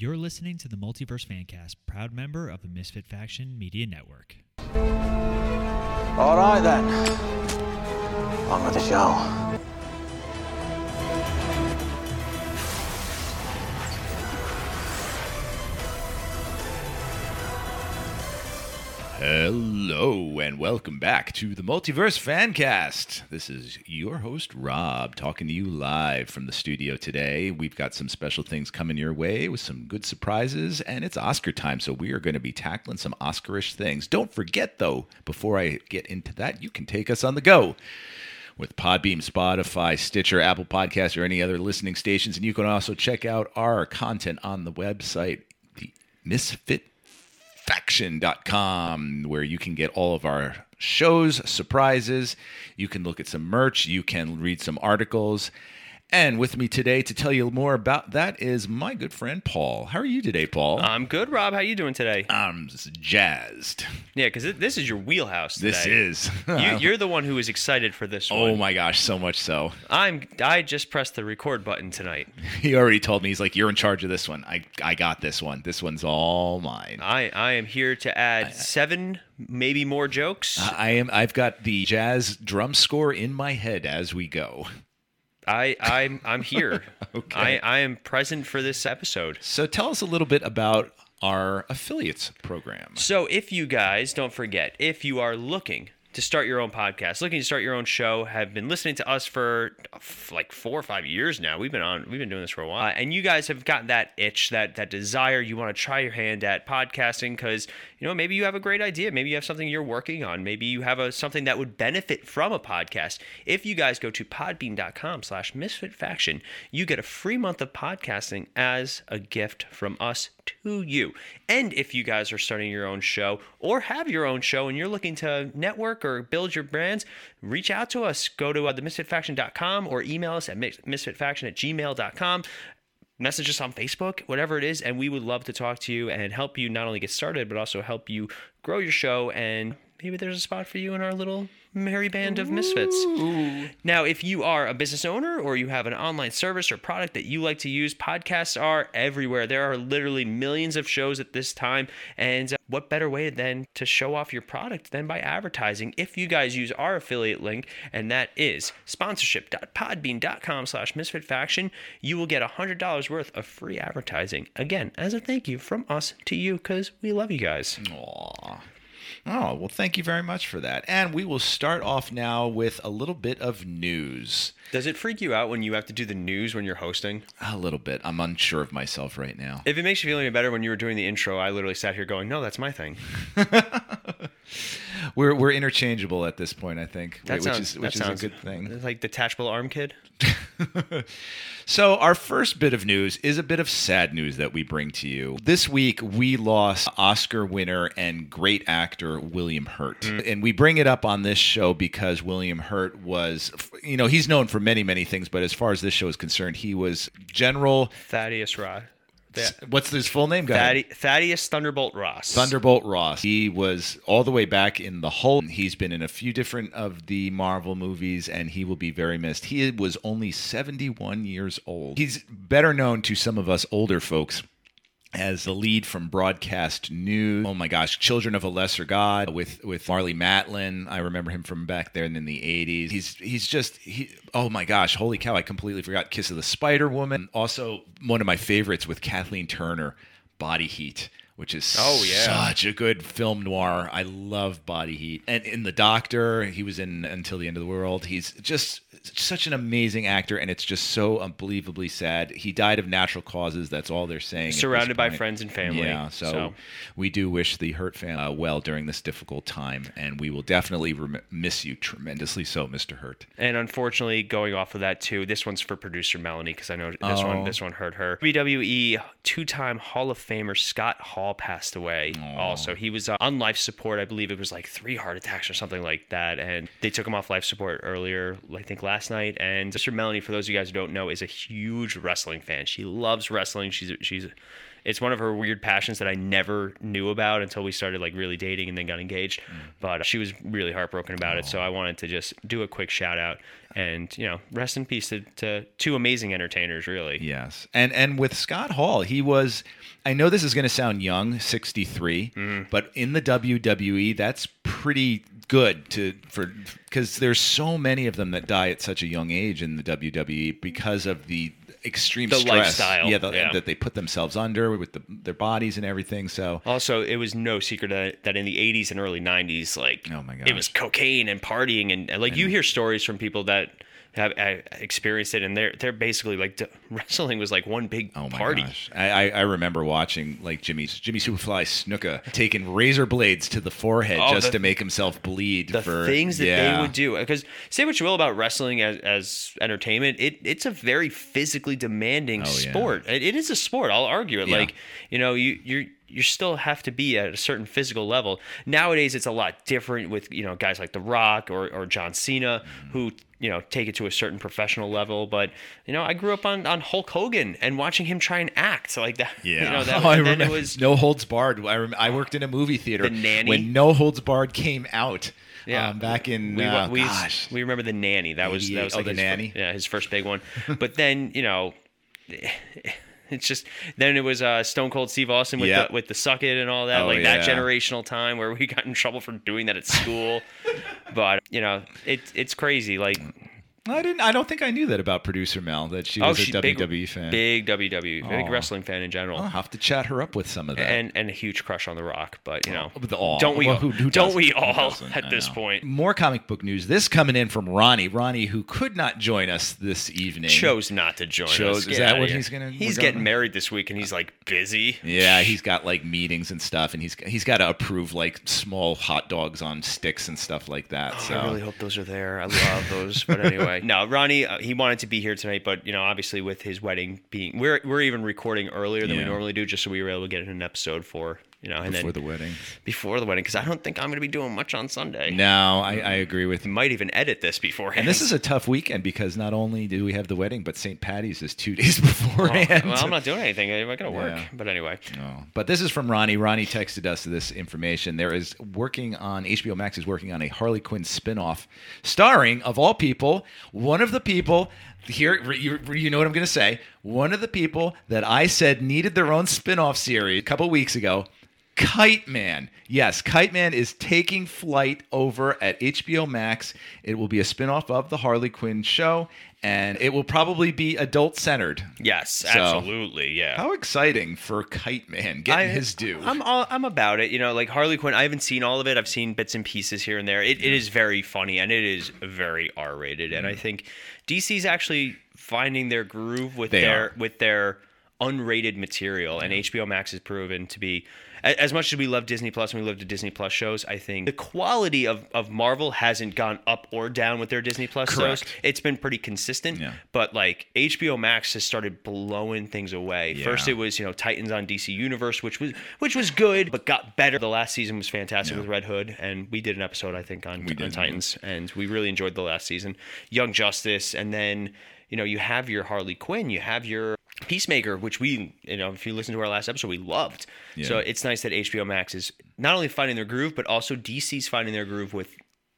You're listening to the Multiverse Fancast, proud member of the Misfit Faction Media Network. All right then. On with the show. Hello and welcome back to the Multiverse Fancast. This is your host Rob talking to you live from the studio today. We've got some special things coming your way with some good surprises and it's Oscar time, so we are going to be tackling some Oscarish things. Don't forget though, before I get into that, you can take us on the go with Podbean, Spotify, Stitcher, Apple Podcasts, or any other listening stations. And you can also check out our content on the website, the Misfit faction.com where you can get all of our shows, surprises. You can look at some merch. You can read some articles. And with me today to tell you more about that is my good friend Paul. How are you today, Paul? I'm good, Rob. How are you doing today? I'm jazzed. Yeah, because this is your wheelhouse. Today. This is. you, you're the one who is excited for this oh one. oh my gosh, so much so. I'm. I just pressed the record button tonight. He already told me he's like, "You're in charge of this one. I I got this one. This one's all mine." I I am here to add seven, maybe more jokes. I am. I've got the jazz drum score in my head as we go. I I'm I'm here. Okay. I I am present for this episode. So tell us a little bit about our affiliates program. So if you guys don't forget, if you are looking to start your own podcast, looking to start your own show, have been listening to us for like four or five years now. We've been on, we've been doing this for a while, uh, and you guys have gotten that itch, that that desire. You want to try your hand at podcasting because you know maybe you have a great idea, maybe you have something you're working on, maybe you have a something that would benefit from a podcast. If you guys go to podbean.com/slash misfit faction, you get a free month of podcasting as a gift from us to you. And if you guys are starting your own show or have your own show and you're looking to network or build your brands, reach out to us. Go to uh, themisfitfaction.com or email us at mis- misfitfaction at gmail.com. Message us on Facebook, whatever it is, and we would love to talk to you and help you not only get started, but also help you grow your show. And maybe there's a spot for you in our little merry band of misfits. Now, if you are a business owner or you have an online service or product that you like to use, podcasts are everywhere. There are literally millions of shows at this time. And uh, what better way than to show off your product than by advertising if you guys use our affiliate link, and that is sponsorship.podbean.com slash misfitfaction. You will get $100 worth of free advertising. Again, as a thank you from us to you because we love you guys. Aw. Oh, well, thank you very much for that. And we will start off now with a little bit of news. Does it freak you out when you have to do the news when you're hosting? A little bit. I'm unsure of myself right now. If it makes you feel any better, when you were doing the intro, I literally sat here going, "No, that's my thing." We're we're interchangeable at this point, I think, That which sounds, is which that is sounds a good thing. Like detachable arm kid. So, our first bit of news is a bit of sad news that we bring to you. This week, we lost Oscar winner and great actor William Hurt. Mm. And we bring it up on this show because William Hurt was, you know, he's known for many, many things, but as far as this show is concerned, he was General. Thaddeus Ross. What's his full name? Ahead. Thaddeus Thunderbolt Ross. Thunderbolt Ross. He was all the way back in the Hulk. He's been in a few different of the Marvel movies, and he will be very missed. He was only 71 years old. He's better known to some of us older folks as the lead from broadcast news. Oh my gosh, Children of a Lesser God with with Marlee Matlin. I remember him from back there in the 80s. He's he's just he oh my gosh, holy cow, I completely forgot Kiss of the Spider Woman. Also one of my favorites with Kathleen Turner, Body Heat. Which is Oh, yeah. such a good film noir. I love Body Heat. And in The Doctor, he was in Until the End of the World. He's just such an amazing actor, and it's just so unbelievably sad. He died of natural causes. That's all they're saying. Surrounded by friends and family. Yeah, so, So- we do wish the Hurt fan uh, well during this difficult time, and we will definitely rem- miss you tremendously. So, Mr. Hurt. And unfortunately, going off of that too, this one's for producer Melanie because I know this Oh. one this one hurt her. WWE two-time Hall of Famer Scott Hall passed away. Also, he was uh, on life support. I believe it was like three heart attacks or something like that, and they took him off life support earlier, I think last night. And Sister Melanie, for those of you guys who don't know, is a huge wrestling fan. She loves wrestling. She's she's it's one of her weird passions that I never knew about until we started like really dating and then got engaged. Mm. But she was really heartbroken about it, so I wanted to just do a quick shout out and you know rest in peace to, to two amazing entertainers, really. Yes, and and with Scott Hall, he was. I know this is going to sound young, sixty mm-hmm. but in the WWE, that's pretty good to for because there's so many of them that die at such a young age in the WWE because of the extreme The stress, lifestyle, yeah, the, yeah. that they put themselves under with the, their bodies and everything. So Also, it was no secret that, that in the 80s and early 90s, like, Oh my god, it was cocaine and partying. And, and, like, you hear stories from people that have uh, experienced it, and they're, they're basically like, wrestling was like one big Oh my party. gosh! I, I I remember watching like Jimmy's Jimmy Superfly Snuka taking razor blades to the forehead Oh, just the- to make himself bleed. The for, things that yeah. they would do, because say what you will about wrestling as, as entertainment, it, it's a very physically demanding Oh, yeah. sport. It, it is a sport. I'll argue it. Yeah. Like you know, you you you still have to be at a certain physical level. Nowadays, it's a lot different with you know guys like The Rock or or John Cena Mm-hmm. who you know take it to a certain professional level. But you know, I grew up on on Hulk Hogan and watching him try and act like that. Yeah, you know, that, Oh, I then it remember. was No Holds Barred. I, rem- I worked in a movie theater The Nanny? when No Holds Barred came out. Yeah, um, back in we, uh, we, gosh, we remember the nanny. That was that 88. was Oh, like The his fir- Nanny? yeah, his first big one. but then you know, it's just then it was uh, Stone Cold Steve Austin with Yeah. the with the suck it and all that, Oh, like that generational time where we got in trouble for doing that at school. but you know, it it's crazy. Like I didn't. I don't think I knew that about producer Mel that she oh, was a WWE big, fan. big WWE, big Oh. wrestling fan in general. I'll have to chat her up with some of that. And and a huge crush on The Rock, but you know, oh, With the aw. don't we? Well, who- who don't we all at I this know. point? More comic book news. This coming in from Ronnie. Ronnie, who could not join us this evening. chose not to join Chose- us. is that what here. he's gonna- He's getting going- married this week, and he's like busy. Yeah, he's got like meetings and stuff, and he's he's got to approve like small hot dogs on sticks and stuff like that. so Oh, I really hope those are there. I love those. But anyway, no, Ronnie, uh, he wanted to be here tonight, but you know, obviously with his wedding being, we're we're even recording earlier than we normally do, just so we were able to get in an episode for you know, and before then the wedding. before the wedding, because I don't think I'm going to be doing much on Sunday. No, I, I agree with We might even edit this beforehand. And this is a tough weekend because not only do we have the wedding, but St. Patty's is two days Oh, beforehand. well, I'm not doing anything. I'm not going to work. Yeah. But anyway, No. But this is from Ronnie. Ronnie texted us this information. There is working on HBO Max is working on a Harley Quinn spin-off starring of all people, one of the people here you, you know what I'm going to say, one of the people that I said needed their own spin-off series a couple weeks ago. Kite Man. Yes, Kite Man is taking flight over at HBO Max. It will be a spin-off of the Harley Quinn show and it will probably be adult centered. yes, So- absolutely, yeah. How exciting for Kite Man getting I- his due. I'm all, I'm about it. You know, like Harley Quinn. I haven't seen all of it. I've seen bits and pieces here and there. It, it is very funny and it is very R rated. And I mm-hmm. think DC's actually finding their groove with They their are. with their unrated material. And HBO Max has proven to be. As much as we love Disney Plus and we love the Disney Plus shows, I think the quality of, of Marvel hasn't gone up or down with their Disney Plus shows. It's been pretty consistent. Yeah. But like HBO Max has started blowing things away. First it was you know Titans on DC Universe, which was which was good, but got better. The last season was fantastic with Red Hood, and we did an episode I think on, on. Titans, and we really enjoyed the last season. Young Justice, and then you know you have your Harley Quinn, you have your Peacemaker, which we you know if you listen to our last episode, we loved. So it's nice that HBO Max is not only finding their groove, but also DC's finding their groove with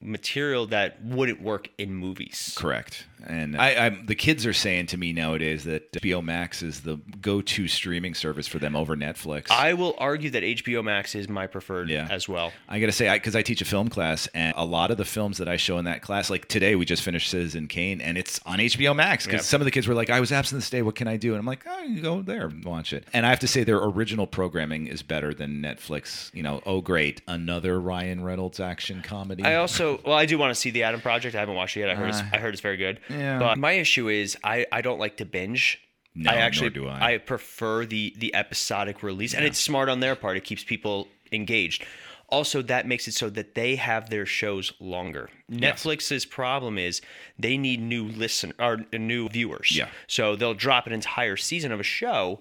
material that wouldn't work in movies. Correct. And I, I'm, the kids are saying to me nowadays that HBO Max is the go-to streaming service for them over Netflix. I will argue that HBO Max is my preferred Yeah. as well. I got to say, because I, teach a film class, and a lot of the films that I show in that class, like today, we just finished Citizen Kane, and it's on HBO Max. Because Yeah. some of the kids were like, "I was absent this day. What can I do?" And I'm like, "Oh, you go there, and watch it." And I have to say, their original programming is better than Netflix. You know, oh great, another Ryan Reynolds action comedy. I also, well, I do want to see the Adam Project. I haven't watched it yet. I heard, it's, Uh, I heard it's very good. Yeah. But my issue is, I, I don't like to binge. No, I nor actually, do I. I prefer the the episodic release, and it's smart on their part. It keeps people engaged. Also, that makes it so that they have their shows longer. Netflix's problem is they need new listen or new viewers. Yeah. So they'll drop an entire season of a show,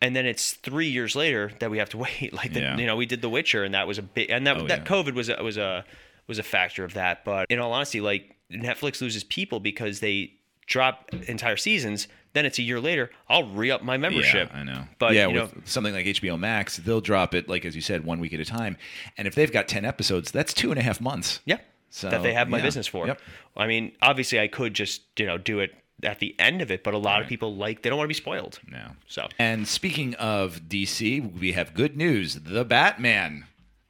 and then it's three years later that we have to wait. Like the, Yeah. you know, we did The Witcher, and that was a big, and that Oh, that yeah. COVID was a, was a was a factor of that. But in all honesty, like Netflix loses people because they drop entire seasons, Then it's a year later. I'll re up my membership. Yeah, I know. But yeah, with know, something like HBO Max, they'll drop it like as you said, one week at a time. And if they've got ten episodes, that's two and a half months. yeah, So, that they have my yeah. business for. Yep. I mean, obviously, I could just you know do it at the end of it, but a lot of people like they don't want to be spoiled. No. So And speaking of DC, we have good news. The Batman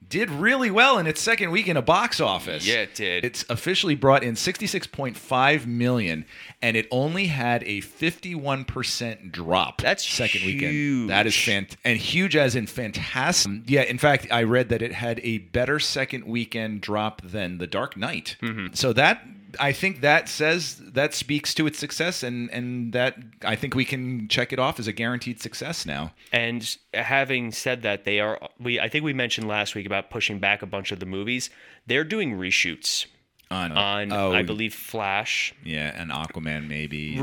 did really well in its second week in a box office. Yeah, it did. It's officially brought in 66.5 million and it only had a 51% drop That's second huge. weekend. That is fant and huge as in fantastic. Yeah, in fact, I read that it had a better second weekend drop than The Dark Knight. Mm-hmm. So that I think that says that speaks to its success and and that I think we can check it off as a guaranteed success now. And having said that, they are we I think we mentioned last week about pushing back a bunch of the movies. They're doing reshoots On, on oh, I believe Flash. yeah, and Aquaman maybe.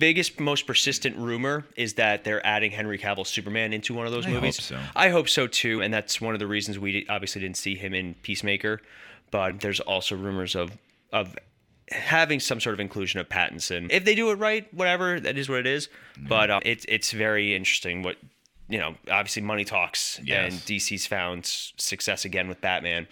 Biggest, most persistent rumor is that they're adding Henry Cavill Superman into one of those I hope movies. so. I hope so too, and that's one of the reasons we obviously didn't see him in Peacemaker. But there's also rumors of of having some sort of inclusion of Pattinson. If they do it right, whatever, that is what it is. But uh, it's it's very interesting. What you know, obviously money talks, Yes. and DC's found success again with Batman.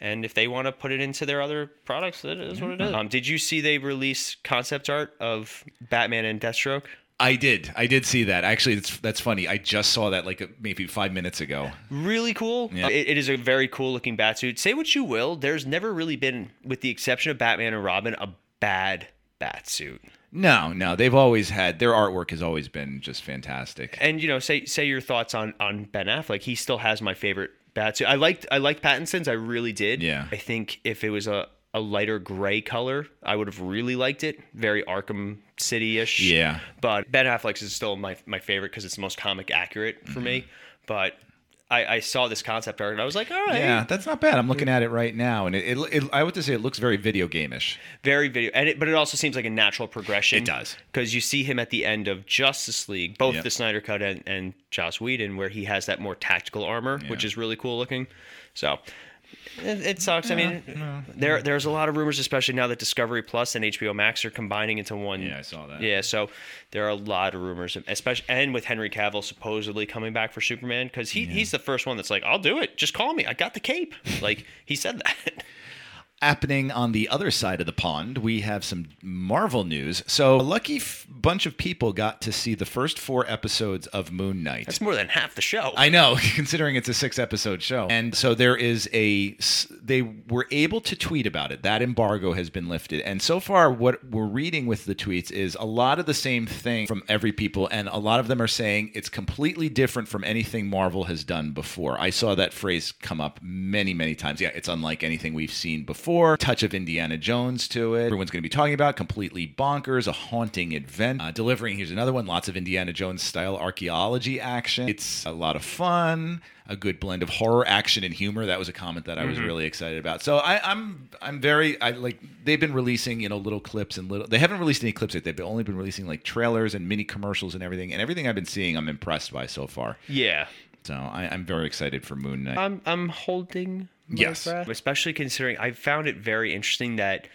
And if they want to put it into their other products, it is what it is. Um, did you see they release concept art of Batman and Deathstroke? I did. I did see that. Actually, that's that's funny. I just saw that like maybe five minutes ago. Really cool. Yeah. It, it is a very cool looking Batsuit. Say what you will, there's never really been, with the exception of Batman and Robin, a bad Batsuit. No, no, they've always had their artwork has always been just fantastic. And you know, say say your thoughts on on Ben Affleck. He still has my favorite Batsuit. I liked I liked Pattinson's. I really did. Yeah. I think if it was a a lighter gray color, I would have really liked it. Very Arkham City ish. Yeah. But Ben Affleck's is still my my favorite because it's the most comic accurate for me. Mm-hmm. But I, I saw this concept art and I was like, all right. Yeah, that's not bad. I'm looking at it right now, and it, it, it I would say it looks very video game-ish. very video and it, but it also seems like a natural progression It does. because you see him at the end of justice league both Yep. the snyder cut and, and joss whedon where he has that more tactical armor which is really cool looking so it, it sucks. I mean there there's a lot of rumors especially now that discovery plus and hbo max are combining into one. Yeah, I saw that. yeah so there are a lot of rumors especially and with henry cavill supposedly coming back for superman because he, he's the first one that's like i'll do it. Just call me. I got the cape. Like he said that Happening on the other side of the pond, we have some Marvel news. So, a lucky f- bunch of people got to see the first four episodes of Moon Knight. that's more than half the show I know, considering it's a six episode show. And so there is a, they were able to tweet about it. That embargo has been lifted. And so far, what we're reading with the tweets is a lot of the same thing from every people. And a lot of them are saying it's completely different from anything Marvel has done before. I saw that phrase come up many, many times. Yeah, it's unlike anything we've seen before. Touch of Indiana Jones to it. Everyone's going to be talking about completely bonkers, a haunting event. Uh, delivering, here's another one, lots of Indiana Jones style archaeology action. It's a lot of fun, a good blend of horror, action, and humor. That was a comment that I was really excited about. So I, I'm I'm very I like they've been releasing you know little clips and little they haven't released any clips yet. They've only been releasing like trailers and mini commercials and everything. And everything I've been seeing, I'm impressed by so far. yeah So I, I'm very excited for Moon Knight. I'm I'm holding Yes. especially considering I found it very interesting that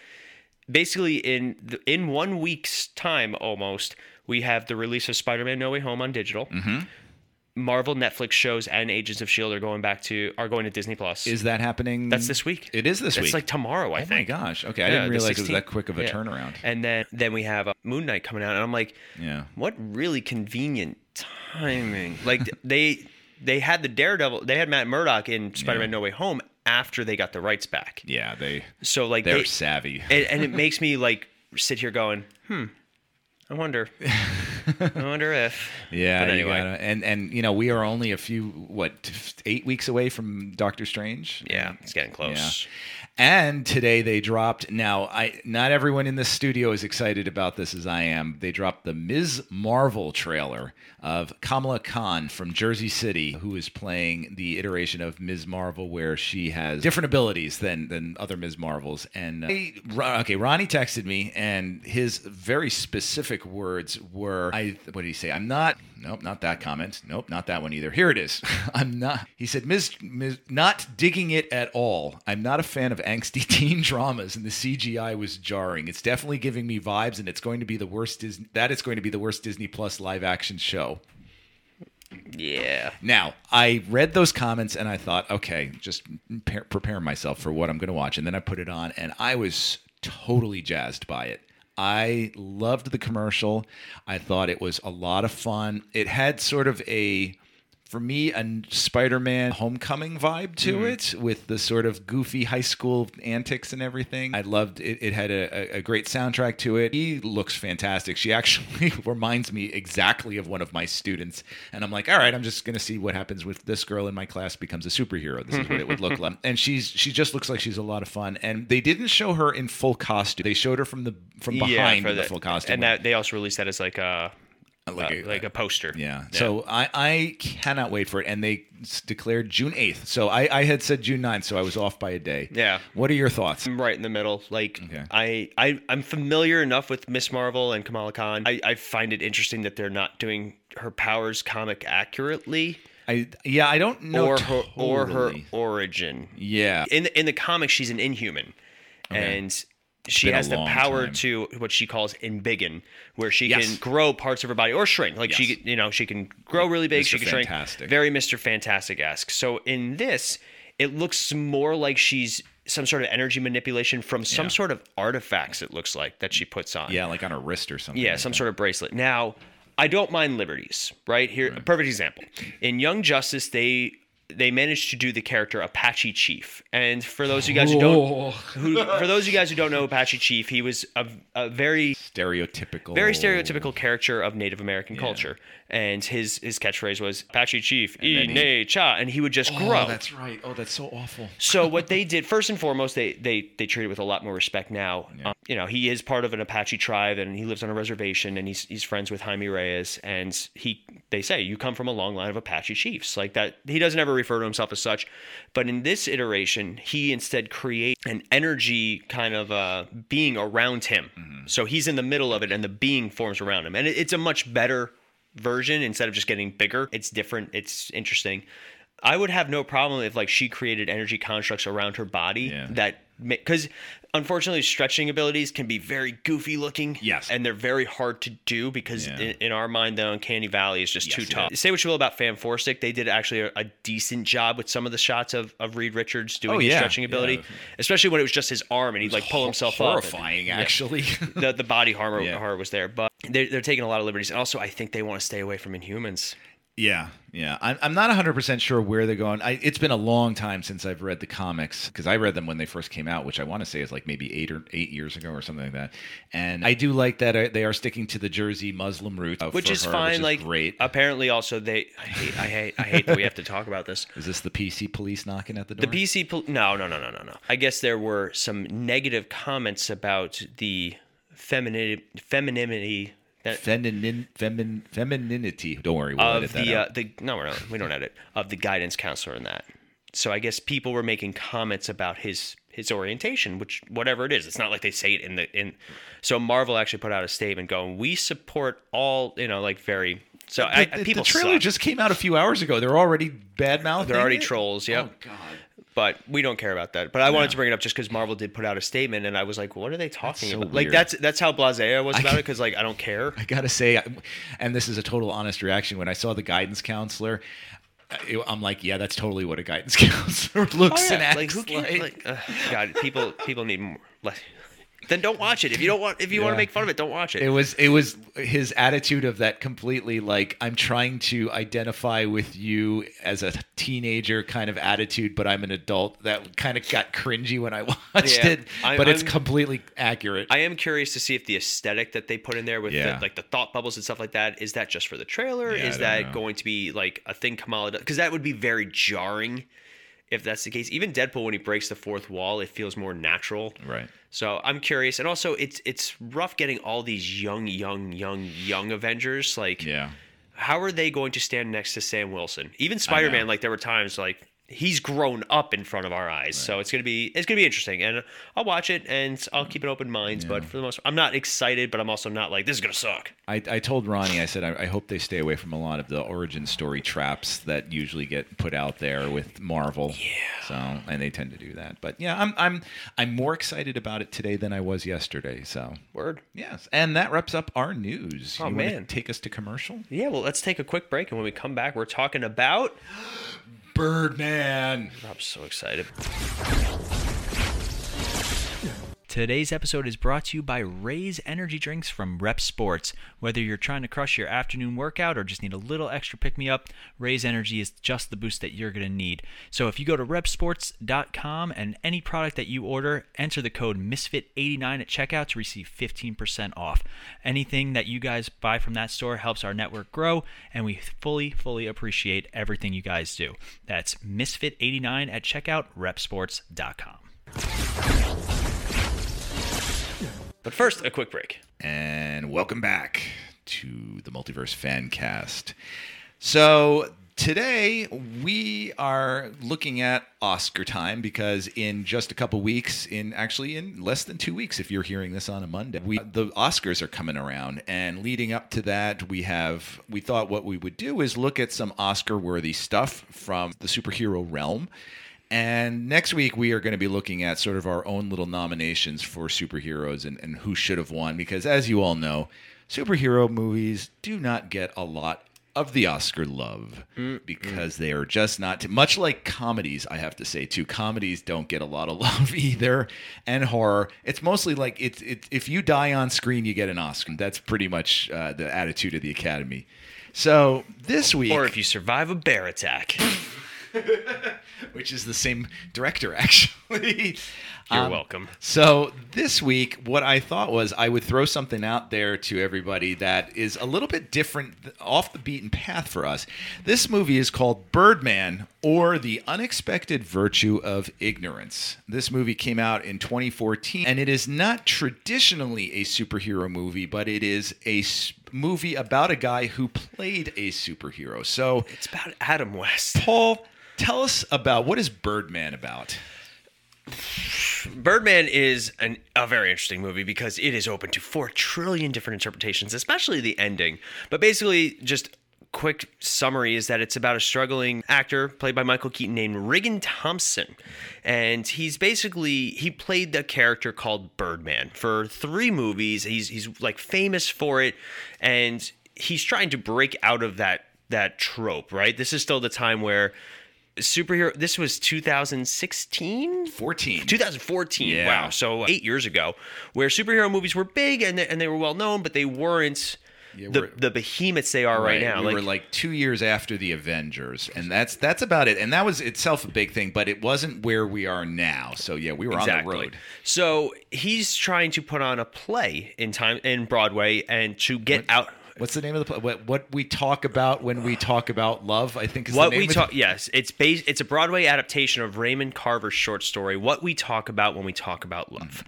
basically in the, in one week's time almost we have the release of Spider-Man No Way Home on digital. Mm-hmm. Marvel, Netflix shows, and Agents of Shield are going back to are going to Disney Plus. Is that happening? That's this week. It is this week. It's like tomorrow, I think. oh my gosh. Okay, I Yeah, didn't realize it was that quick of a Yeah. turnaround. And then then we have uh, Moon Knight coming out, and I'm like, Yeah. what really convenient timing. Like they they had the Daredevil, they had Matt Murdock in Spider-Man No Way Home after they got the rights back. Yeah, they So like they're they, savvy. and, and it makes me like sit here going, hmm, I wonder, I wonder if. Yeah, But you anyway. gotta- and and you know we are only a few what eight weeks away from Doctor Strange. Yeah, it's getting close. Yeah. And today they dropped. Now, I not everyone in the studio is excited about this as I am. They dropped the Ms. Marvel trailer of Kamala Khan from Jersey City, who is playing the iteration of Ms. Marvel where she has different abilities than than other Ms. Marvels. And uh, okay, Ronnie texted me, and his very specific words were, "I what did he say? I'm not." Nope, not that comment. Nope, not that one either. Here it is. I'm not. He said, Ms. Ms. Not digging it at all. I'm not a fan of angsty teen dramas, and the CGI was jarring. It's definitely giving me vibes, and it's going to be the worst Disney. That it's going to be the worst Disney Plus live action show. Yeah. Now, I read those comments and I thought, okay, just pre- prepare myself for what I'm going to watch. And then I put it on and I was totally jazzed by it. I loved the commercial. I thought it was a lot of fun. It had sort of a for me a Spider-Man homecoming vibe to mm-hmm. it with the sort of goofy high school antics and everything. I loved it. It had a, a- great soundtrack to it. He looks fantastic. She actually reminds me exactly of one of my students. And I'm like, all right, I'm just gonna see what happens with this girl in my class becomes a superhero. This is what it would look like. And she's she just looks like she's a lot of fun. And they didn't show her in full costume. They showed her from the from behind for in the the- full costume. And that they also released that as like a Like uh, a- like a poster. Yeah. So I, I cannot wait for it. And they declared June 8th. So I, I had said June 9th, so I was off by a day. Yeah. What are your thoughts? I'm right in the middle. Like Okay. I, I I'm familiar enough with Miss Marvel and Kamala Khan. I, I find it interesting that they're not doing her powers comic accurately I yeah, I don't know. or her or her origin. Yeah. In the in the comics, she's an Inhuman, and she has the power time. to what she calls embiggen, where she Yes. can grow parts of her body or shrink. Like she, you know, she can grow really big. Mr. She can shrink. Very Mister Fantastic esque. So in this, it looks more like she's some sort of energy manipulation from some Yeah. sort of artifacts. It looks like that she puts on. yeah, like on her wrist or something. Yeah, like some that. sort of bracelet. Now, I don't mind liberties, right? Here, a perfect example. In Young Justice, they they managed to do the character Apache Chief, and for those of you guys who don't, who, for those of you guys who don't know Apache Chief, he was a, a very stereotypical. very stereotypical character of Native American culture, and his his catchphrase was Apache Chief, e ne cha, and he would just Oh, grow. that's right. Oh, that's so awful. So what they did first and foremost, they they they treat it with a lot more respect now. Um, you know, he is part of an Apache tribe and he lives on a reservation and he's he's friends with Jaime Reyes and he they say you come from a long line of Apache chiefs like that. He doesn't ever refer to himself as such, but in this iteration, he instead creates an energy kind of uh, being around him. So he's in the middle of it and the being forms around him, and it, it's a much better version instead of just getting bigger. It's different. It's interesting. I would have no problem if like she created energy constructs around her body Yeah. that because unfortunately stretching abilities can be very goofy looking. Yes. and they're very hard to do because Yeah. in, in our mind the uncanny valley is just Yes, too tough. Say what you will about Fant4stic, they did actually a, a decent job with some of the shots of, of Reed Richards doing Oh, his stretching ability, Yeah. especially when it was just his arm and he'd like pull himself up. and- Horrifying, Yeah. actually. the the body horror, Yeah. horror was there, but they're, they're taking a lot of liberties. And also, I think they want to stay away from Inhumans. Yeah, yeah. I'm, I'm not 100% sure where they're going. I, it's been a long time since I've read the comics because I read them when they first came out, which I want to say is like maybe eight or eight years ago or something like that. And I do like that uh, they are sticking to the Jersey Muslim roots, uh, which is her, fine. Which is like great. Apparently, also they. I hate. I hate. I hate that we have to talk about this. Is this the PC police knocking at the door? The? PC. Pol- no, no, no, no, no, no. I guess there were some negative comments about the femininity, femininity that Feminin, femin, femininity. Don't worry, we'll edit of that the uh, the no, we're not, we don't edit of the guidance counselor in that. So I guess people were making comments about his his orientation, which whatever it is, it's not like they say it in the in. So Marvel actually put out a statement going, "We support all," you know, like very. So I, the, the- people the trailer suck. just came out a few hours ago. They're already bad mouthing. They're already it? trolls. Yep. Oh God. But we don't care about that. But I wanted to bring it up just because Marvel did put out a statement, and I was like, "What are they talking so about?" Like that's that's how blasé I was I about can- it because like I don't care. I gotta say, and this is a total honest reaction. When I saw the guidance counselor, I'm like, yeah, that's totally what a guidance counselor looks oh, and acts Oh, like who like. cares? Like, ugh, God, people people need more. Less. Then don't watch it if you don't want. If you want to make fun of it, don't watch it. It was it was his attitude of that completely like I'm trying to identify with you as a teenager kind of attitude, but I'm an adult. That kind of got cringy when I watched Yeah. it, I- but it's I'm- completely accurate. I am curious to see if the aesthetic that they put in there with Yeah. the, like the thought bubbles and stuff like that is that just for the trailer? Yeah, is that know. going to be like a thing Kamala does? Because that would be very jarring if that's the case. Even Deadpool, when he breaks the fourth wall, it feels more natural. right. So I'm curious, and also it's it's rough getting all these young, young, young, young Avengers. Like, Yeah. how are they going to stand next to Sam Wilson? Even Spider Man, like there were times like he's grown up in front of our eyes. So it's gonna be it's gonna be interesting, and I'll watch it and I'll keep an open mind. But for the most, I'm not excited, but I'm also not like this is gonna suck. I, I told Ronnie, I said, I, I hope they stay away from a lot of the origin story traps that usually get put out there with Marvel. Yeah. So, and they tend to do that. But yeah, I'm I'm I'm more excited about it today than I was yesterday. So, Word. yes, and that wraps up our news. Oh, you man. take us to commercial. Yeah. Well, let's take a quick break, and when we come back, we're talking about. Birdman. I'm so excited. Today's episode is brought to you by Raise Energy Drinks from Rep Sports. Whether you're trying to crush your afternoon workout or just need a little extra pick me up, Raise Energy is just the boost that you're going to need. So if you go to repsports.com and any product that you order, enter the code MISFIT89 at checkout to receive 15% off. Anything that you guys buy from that store helps our network grow, and we fully, fully appreciate everything you guys do. That's MISFIT89 at checkout, repsports.com. But first, a quick break. And welcome back to the Multiverse Fancast. So today we are looking at Oscar time because in just a couple weeks, in actually in less than two weeks, if you're hearing this on a Monday, we the Oscars are coming around, and leading up to that, we have we thought what we would do is look at some Oscar-worthy stuff from the superhero realm. And next week, we are going to be looking at sort of our own little nominations for superheroes and, and who should have won. Because as you all know, superhero movies do not get a lot of the Oscar love because they are just not much like comedies. I have to say too, comedies don't get a lot of love either, and horror. It's mostly like it's it, if you die on screen, you get an Oscar. That's pretty much uh, the attitude of the Academy. So this week, Or if you survive a bear attack, which is the same director actually. you're Um, welcome. So this week, what I thought was I would throw something out there to everybody that is a little bit different, off the beaten path for us. This movie is called Birdman or The Unexpected Virtue of Ignorance. This movie came out in 2014, and it is not traditionally a superhero movie, but it is a movie about a guy who played a superhero. So, It's about Adam West. Paul, tell us about what is Birdman about? Birdman is an, a very interesting movie because it is open to four trillion different interpretations, especially the ending. But basically, just quick summary is that it's about a struggling actor played by Michael Keaton named Riggan Thomson. And he's basically he played the character called Birdman for three movies. He's he's like famous for it and he's trying to break out of that that trope, right? This is still the time where superhero this was 2016 14. 2014. Yeah. Wow. So uh, eight years ago, where superhero movies were big and they, and they were well known, but they weren't Yeah, the, the behemoths they are right, now. We like, were like two years after the Avengers, and that's that's about it. And that was itself a big thing, but it wasn't where we are now. So yeah, we were on the road. So he's trying to put on a play in time in Broadway and to get out. What's the name of the play? What, what we talk about when we talk about love? I think is What the name we talk, yes, it's based. It's a Broadway adaptation of Raymond Carver's short story. What we talk about when we talk about love,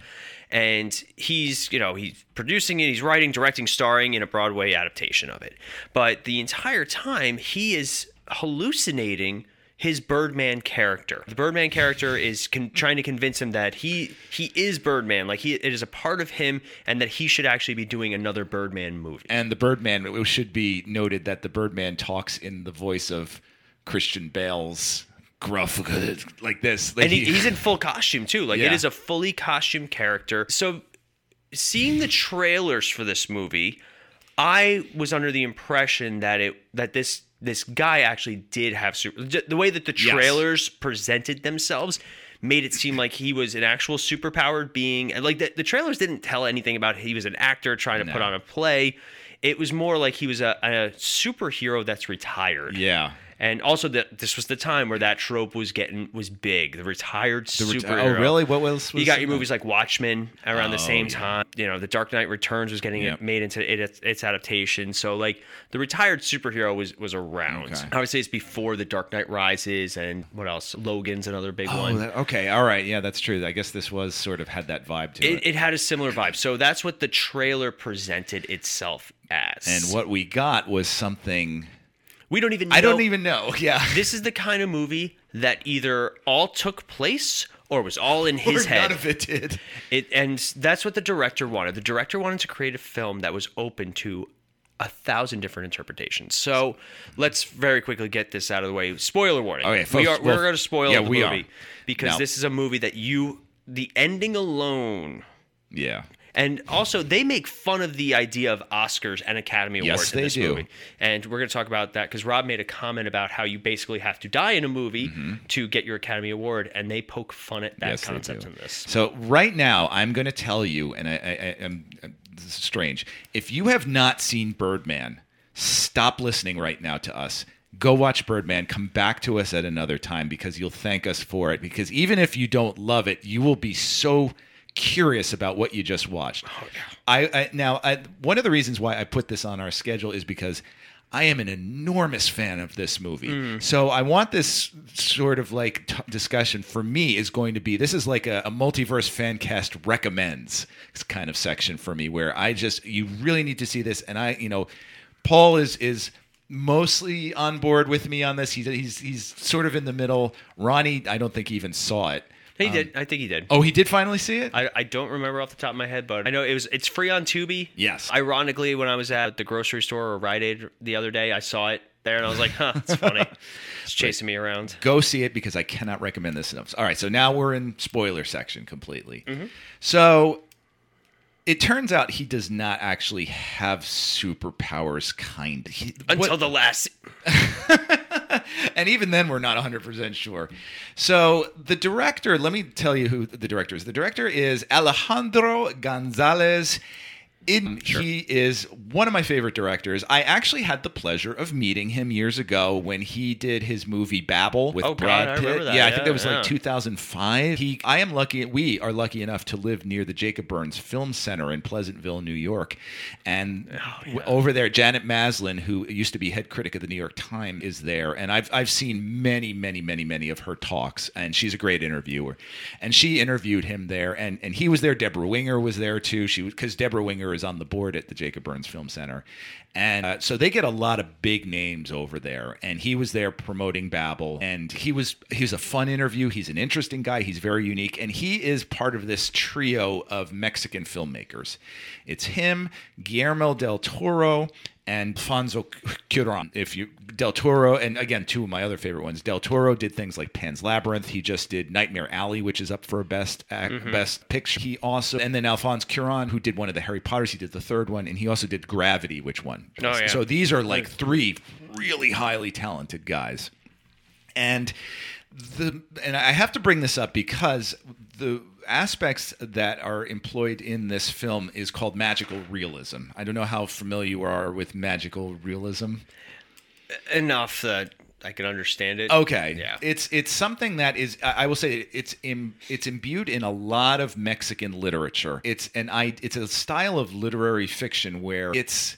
and he's, you know, he's producing it, he's writing, directing, starring in a Broadway adaptation of it. But the entire time, he is hallucinating his Birdman character. The Birdman character is con- trying to convince him that he he is Birdman, like he it is a part of him, and that he should actually be doing another Birdman movie. And the Birdman. It should be noted that the Birdman talks in the voice of Christian Bale's gruff, like this. Like and he, he's in full costume too. Like it Yeah. is a fully costume character. So seeing the trailers for this movie, I was under the impression that it that this this guy actually did have super. The way that the Yes. trailers presented themselves made it seem like he was an actual superpowered being. And like the, the trailers didn't tell anything about he was an actor trying to put on a play. It was more like he was a, a superhero that's retired. yeah. And also that this was the time where that trope was getting was big. The retired The ret- superhero. oh really? What? Was You got your movies like Watchmen around the Oh, same yeah. time. You know, The Dark Knight Returns was getting Yep. made into it, its, its adaptation. So like the retired superhero was was around. Okay. I would say it's before The Dark Knight Rises and what else? Logan's another big Oh, one. that- okay. All right. Yeah, that's true. I guess this was sort of had that vibe to it. it, it had a similar vibe. So that's what the trailer presented itself as. and what we got was something we don't even. Know. I don't even know. Yeah. This is the kind of movie that either all took place or was all in his Or head. None of it did. It and that's what the director wanted. The director wanted to create a film that was open to a thousand different interpretations. So let's very quickly get this out of the way. Spoiler warning. Okay, we folks, are we're going to spoil yeah, the we movie are. because Now- this is a movie that you the ending alone. Yeah. And also, they make fun of the idea of Oscars and Academy Yes, Awards in they this do. movie. And we're going to talk about that because Rob made a comment about how you basically have to die in a movie to get your Academy Award, and they poke fun at that Mm-hmm. Yes, concept in this. So right now, I'm going to tell you, and I, I, I am this is strange. If you have not seen Birdman, stop listening right now to us. Go watch Birdman. Come back to us at another time because you'll thank us for it. Because even if you don't love it, you will be so curious about what you just watched. Oh, I, I now I, one of the reasons why I put this on our schedule is because I am an enormous fan of this movie. Mm. So I want this sort of like t- discussion for me is going to be this is like a, a multiverse fan cast recommends kind of section for me where I just you really need to see this and I you know Paul is is mostly on board with me on this. He's he's he's sort of in the middle. Ronnie I don't think he even saw it. He um, did. I think he did. Oh, he did finally see it. I, I don't remember off the top of my head, but I know it was. It's free on Tubi. Yes. Ironically, when I was at the grocery store or Rite Aid the other day, I saw it there, and I was like, "Huh, it's funny. It's chasing me around." go see it because I cannot recommend this enough. All right, so now we're in spoiler section completely. Mm-hmm. So it turns out he does not actually have superpowers. Kind he, Until what- the last. and even then, we're not 100 percent sure. So the director, let me tell you who the director is. The director is Alejandro Gonzalez. In, mm, He is one of my favorite directors. I actually had the pleasure of meeting him years ago when he did his movie Babel with Oh, Brad I Pitt. remember that. Yeah, I think that was yeah. like 2005. He, I am lucky. We are lucky enough to live near the Jacob Burns Film Center in Pleasantville, New York, and Oh, w- over there, Janet Maslin, who used to be head critic of the New York Times, is there, and I've I've seen many, many, many, many of her talks, and she's a great interviewer, and she interviewed him there, and and he was there. Debra Winger was there too. She because Debra Winger is on the board at the Jacob Burns Film Center, and uh, so they get a lot of big names over there, and he was there promoting Babel, and he was he was a fun interview. He's an interesting guy. He's very unique, and he is part of this trio of Mexican filmmakers. It's him, Guillermo del Toro, and Alfonso Cuarón. If you Del Toro, and again, two of my other favorite ones. Del Toro did things like Pan's Labyrinth. He just did Nightmare Alley, which is up for a best act, Mm-hmm. best picture. He also, and then Alphonse Cuarón, who did one of the Harry Potters. He did the third one, and he also did Gravity, which one? Oh, yeah. So these are like three really highly talented guys and the and I have to bring this up because the aspects that are employed in this film is called magical realism. I don't know how familiar you are with magical realism. Enough that I can understand it. Okay. Yeah. It's it's something that is I will say it's Im, it's imbued in a lot of Mexican literature. It's an I it's a style of literary fiction where it's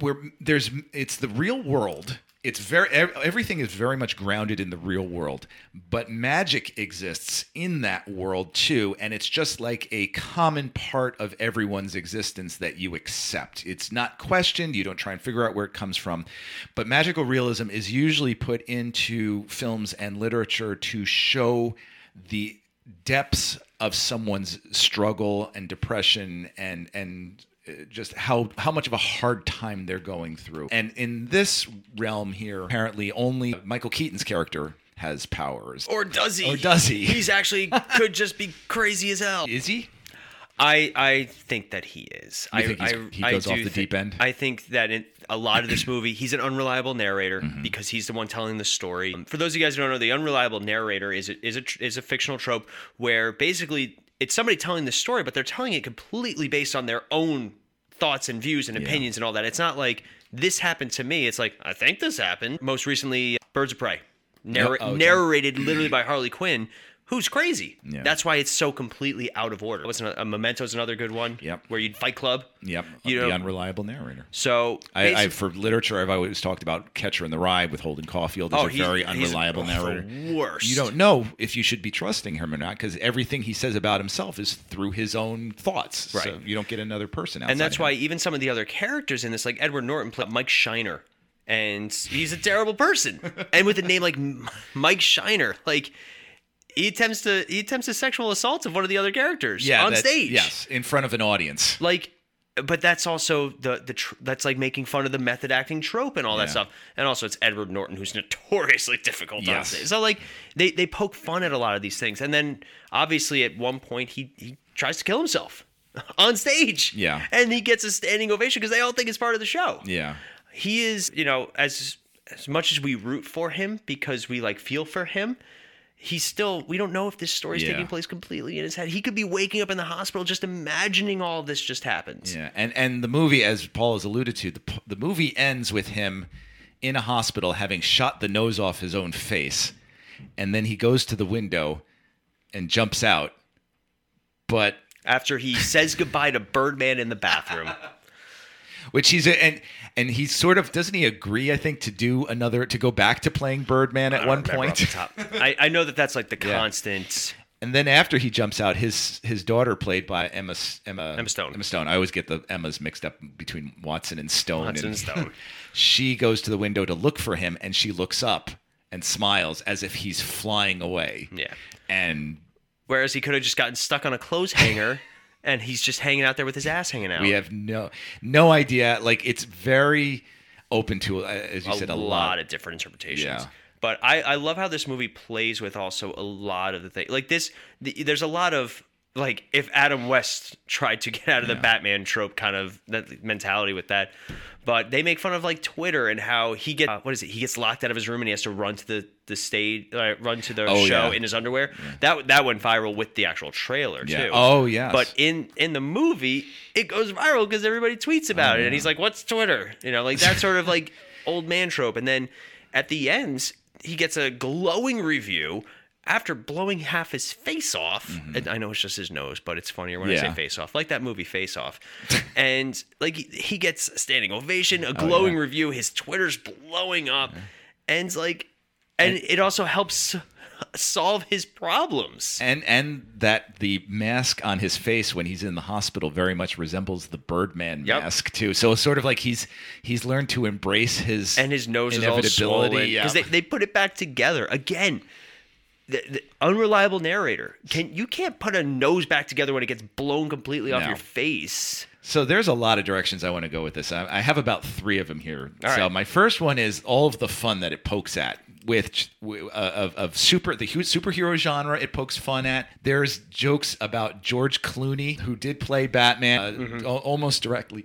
where there's it's the real world. It's very everything is very much grounded in the real world, but magic exists in that world too, and it's just like a common part of everyone's existence that you accept. It's not questioned. You don't try and figure out where it comes from, but magical realism is usually put into films and literature to show the depths of someone's struggle and depression and and just how how much of a hard time they're going through. And in this realm here, apparently only Michael Keaton's character has powers. Or does he? Or does he? He's actually could just be crazy as hell. Is he? I I think that he is. I, think I, he I goes off the deep end? I think that in a lot of this movie, he's an unreliable narrator Mm-hmm. because he's the one telling the story. For those of you guys who don't know, the unreliable narrator is a, is a is a fictional trope where basically it's somebody telling the story, but they're telling it completely based on their own thoughts and views and opinions and all that. It's not like this happened to me. It's like I think this happened. Most recently, Birds of Prey, narr- Oh, okay. narrated literally by Harley Quinn. Who's crazy? Yeah. That's why it's so completely out of order. Wasn't a, a Memento's another good one? Yep. Where you'd Fight Club. Yep. You the know- unreliable narrator. So I, I for literature, I've always talked about Catcher in the Rye with Holden Caulfield as oh, a very unreliable narrator. Worst. You don't know if you should be trusting him or not because everything he says about himself is through his own thoughts. So Right. you don't get another person outside. and that's why even some of the other characters in this, like Edward Norton played Mike Shiner and he's a terrible person. and with a name like Mike Shiner, like he attempts to he attempts a sexual assault of one of the other characters Yeah, on stage. Yes, in front of an audience. like but that's also the the tr- that's like making fun of the method acting trope and all that Yeah. stuff and also it's edward norton who's notoriously difficult on stage so like they they poke fun at a lot of these things and then obviously at one point he he tries to kill himself on stage Yeah. and he gets a standing ovation because they all think it's part of the show Yeah. he is you know as as much as we root for him because we like feel for him he's still we don't know if this story's Yeah. taking place completely in his head he could be waking up in the hospital just imagining all this just happens Yeah, and and the movie, as Paul has alluded to, the the movie ends with him in a hospital having shot the nose off his own face, and then he goes to the window and jumps out. But after he says goodbye to Birdman in the bathroom. which he's and and he sort of doesn't he agree? I think to do another to go back to playing Birdman at one point. I, I know that that's like the Yeah. constant. And then after he jumps out, his his daughter, played by Emma Emma Emma Stone. Emma Stone. I always get the Emmas mixed up between Watson and Stone. Watson and Stone. she goes to the window to look for him, and she looks up and smiles as if he's flying away. Yeah. And Whereas he could have just gotten stuck on a clothes hanger and he's just hanging out there with his ass hanging out. we have no no idea. Like it's very open to, uh, as you a said, a lot, lot. of different interpretations. Yeah. But I, I love how this movie plays with also a lot of the thing. Like this, the, there's a lot of like if Adam West tried to get out of the Batman trope kind of that mentality with that. But they make fun of like Twitter and how he get uh, what is it? He gets locked out of his room and he has to run to the the stage, uh, run to the Oh, show yeah. in his underwear. That that went viral with the actual trailer Yeah. too. Oh, yeah. But in in the movie, it goes viral because everybody tweets about Oh, it, and he's like, "What's Twitter?" You know, like that sort of like old man trope. And then at the end, he gets a glowing review after blowing half his face off. And I know it's just his nose, but it's funnier when I say Mm-hmm. Face off, like that movie Face Off. and like he- gets a standing ovation, Oh, a glowing review. His Twitter's blowing up, and like, and it also helps solve his problems. and and that the mask on his face when he's in the hospital very much resembles the Birdman Yep. mask too. So it's sort of like he's he's learned to embrace his and his nose is all inevitability. swollen yeah. because they, they put it back together again. The, the unreliable narrator can you can't put a nose back together when it gets blown completely off your face. So there's a lot of directions I want to go with this. I, I have about three of them here. All so right. my first one is all of the fun that it pokes at with uh, of, of super the superhero genre. It pokes fun at. There's jokes about George Clooney who did play Batman uh, Mm-hmm. al- almost directly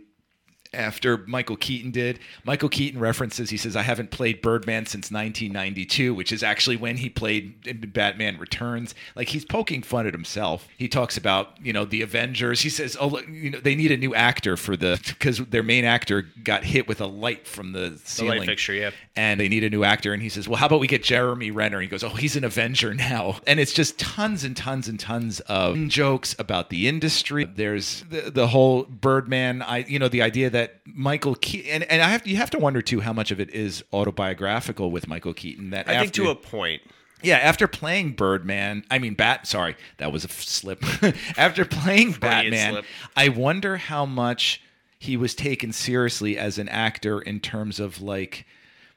after Michael Keaton did. Michael Keaton references, he says, I haven't played Birdman since 1992, which is actually when he played Batman Returns. Like he's poking fun at himself. He talks about, you know, the Avengers. He says, oh, look, you know, they need a new actor for the, because their main actor got hit with a light from the ceiling. light fixture, yeah. And they need a new actor. And he says, well, how about we get Jeremy Renner? He goes, oh, he's an Avenger now. And it's just tons and tons and tons of jokes about the industry. There's the, the whole Birdman, I, you know, the idea that Michael Keaton, and, and I have, you have to wonder too how much of it is autobiographical with Michael Keaton. That I think to a point. yeah, after playing Birdman, I mean Bat. Sorry, that was a f- slip. after playing Batman, slip. I wonder how much he was taken seriously as an actor in terms of like,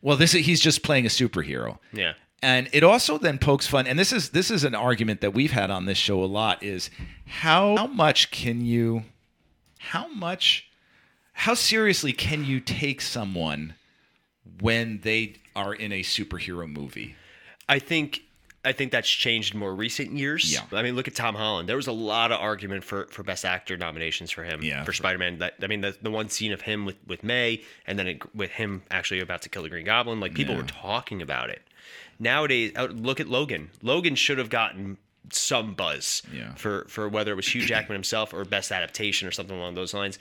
well, this is, he's just playing a superhero. Yeah. And it also then pokes fun, and this is this is an argument that we've had on this show a lot: is how how much can you, how much, how seriously can you take someone when they are in a superhero movie? I think I think that's changed in more recent years. Yeah. I mean, look at Tom Holland. There was a lot of argument for, for best actor nominations for him. Yeah, For for- Spider Man. That I mean, the, the one scene of him with with May, and then it, with him actually about to kill the Green Goblin. Like people Yeah. were talking about it. Nowadays, uh, look at Logan. Logan should have gotten some buzz Yeah. for for whether it was Hugh Jackman himself or best adaptation or something along those lines.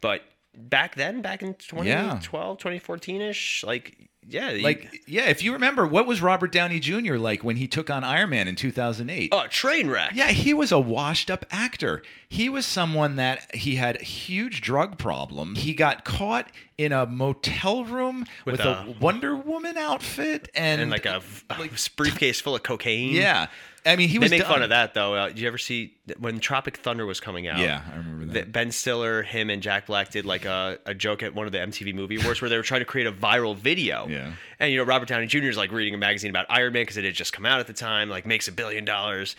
But back then, back in 2012, 2014ish, like yeah, you- Like, yeah, if you remember, what was Robert Downey Jr. like when he took on Iron Man in 2008? oh, train wreck. Yeah, he was a washed up actor. He was someone that he had a huge drug problem. He got caught in a motel room with, With a, a- Wonder Woman outfit and, and like a, a briefcase full of cocaine. yeah. I mean, he was. They make done. fun of that though. Uh, did you ever see when Tropic Thunder was coming out? Yeah, I remember that. that Ben Stiller, him, and Jack Black did like a, a joke at one of the MTV Movie Awards where they were trying to create a viral video. Yeah. And you know, Robert Downey Jr. is like reading a magazine about Iron Man because it had just come out at the time, like makes a billion dollars.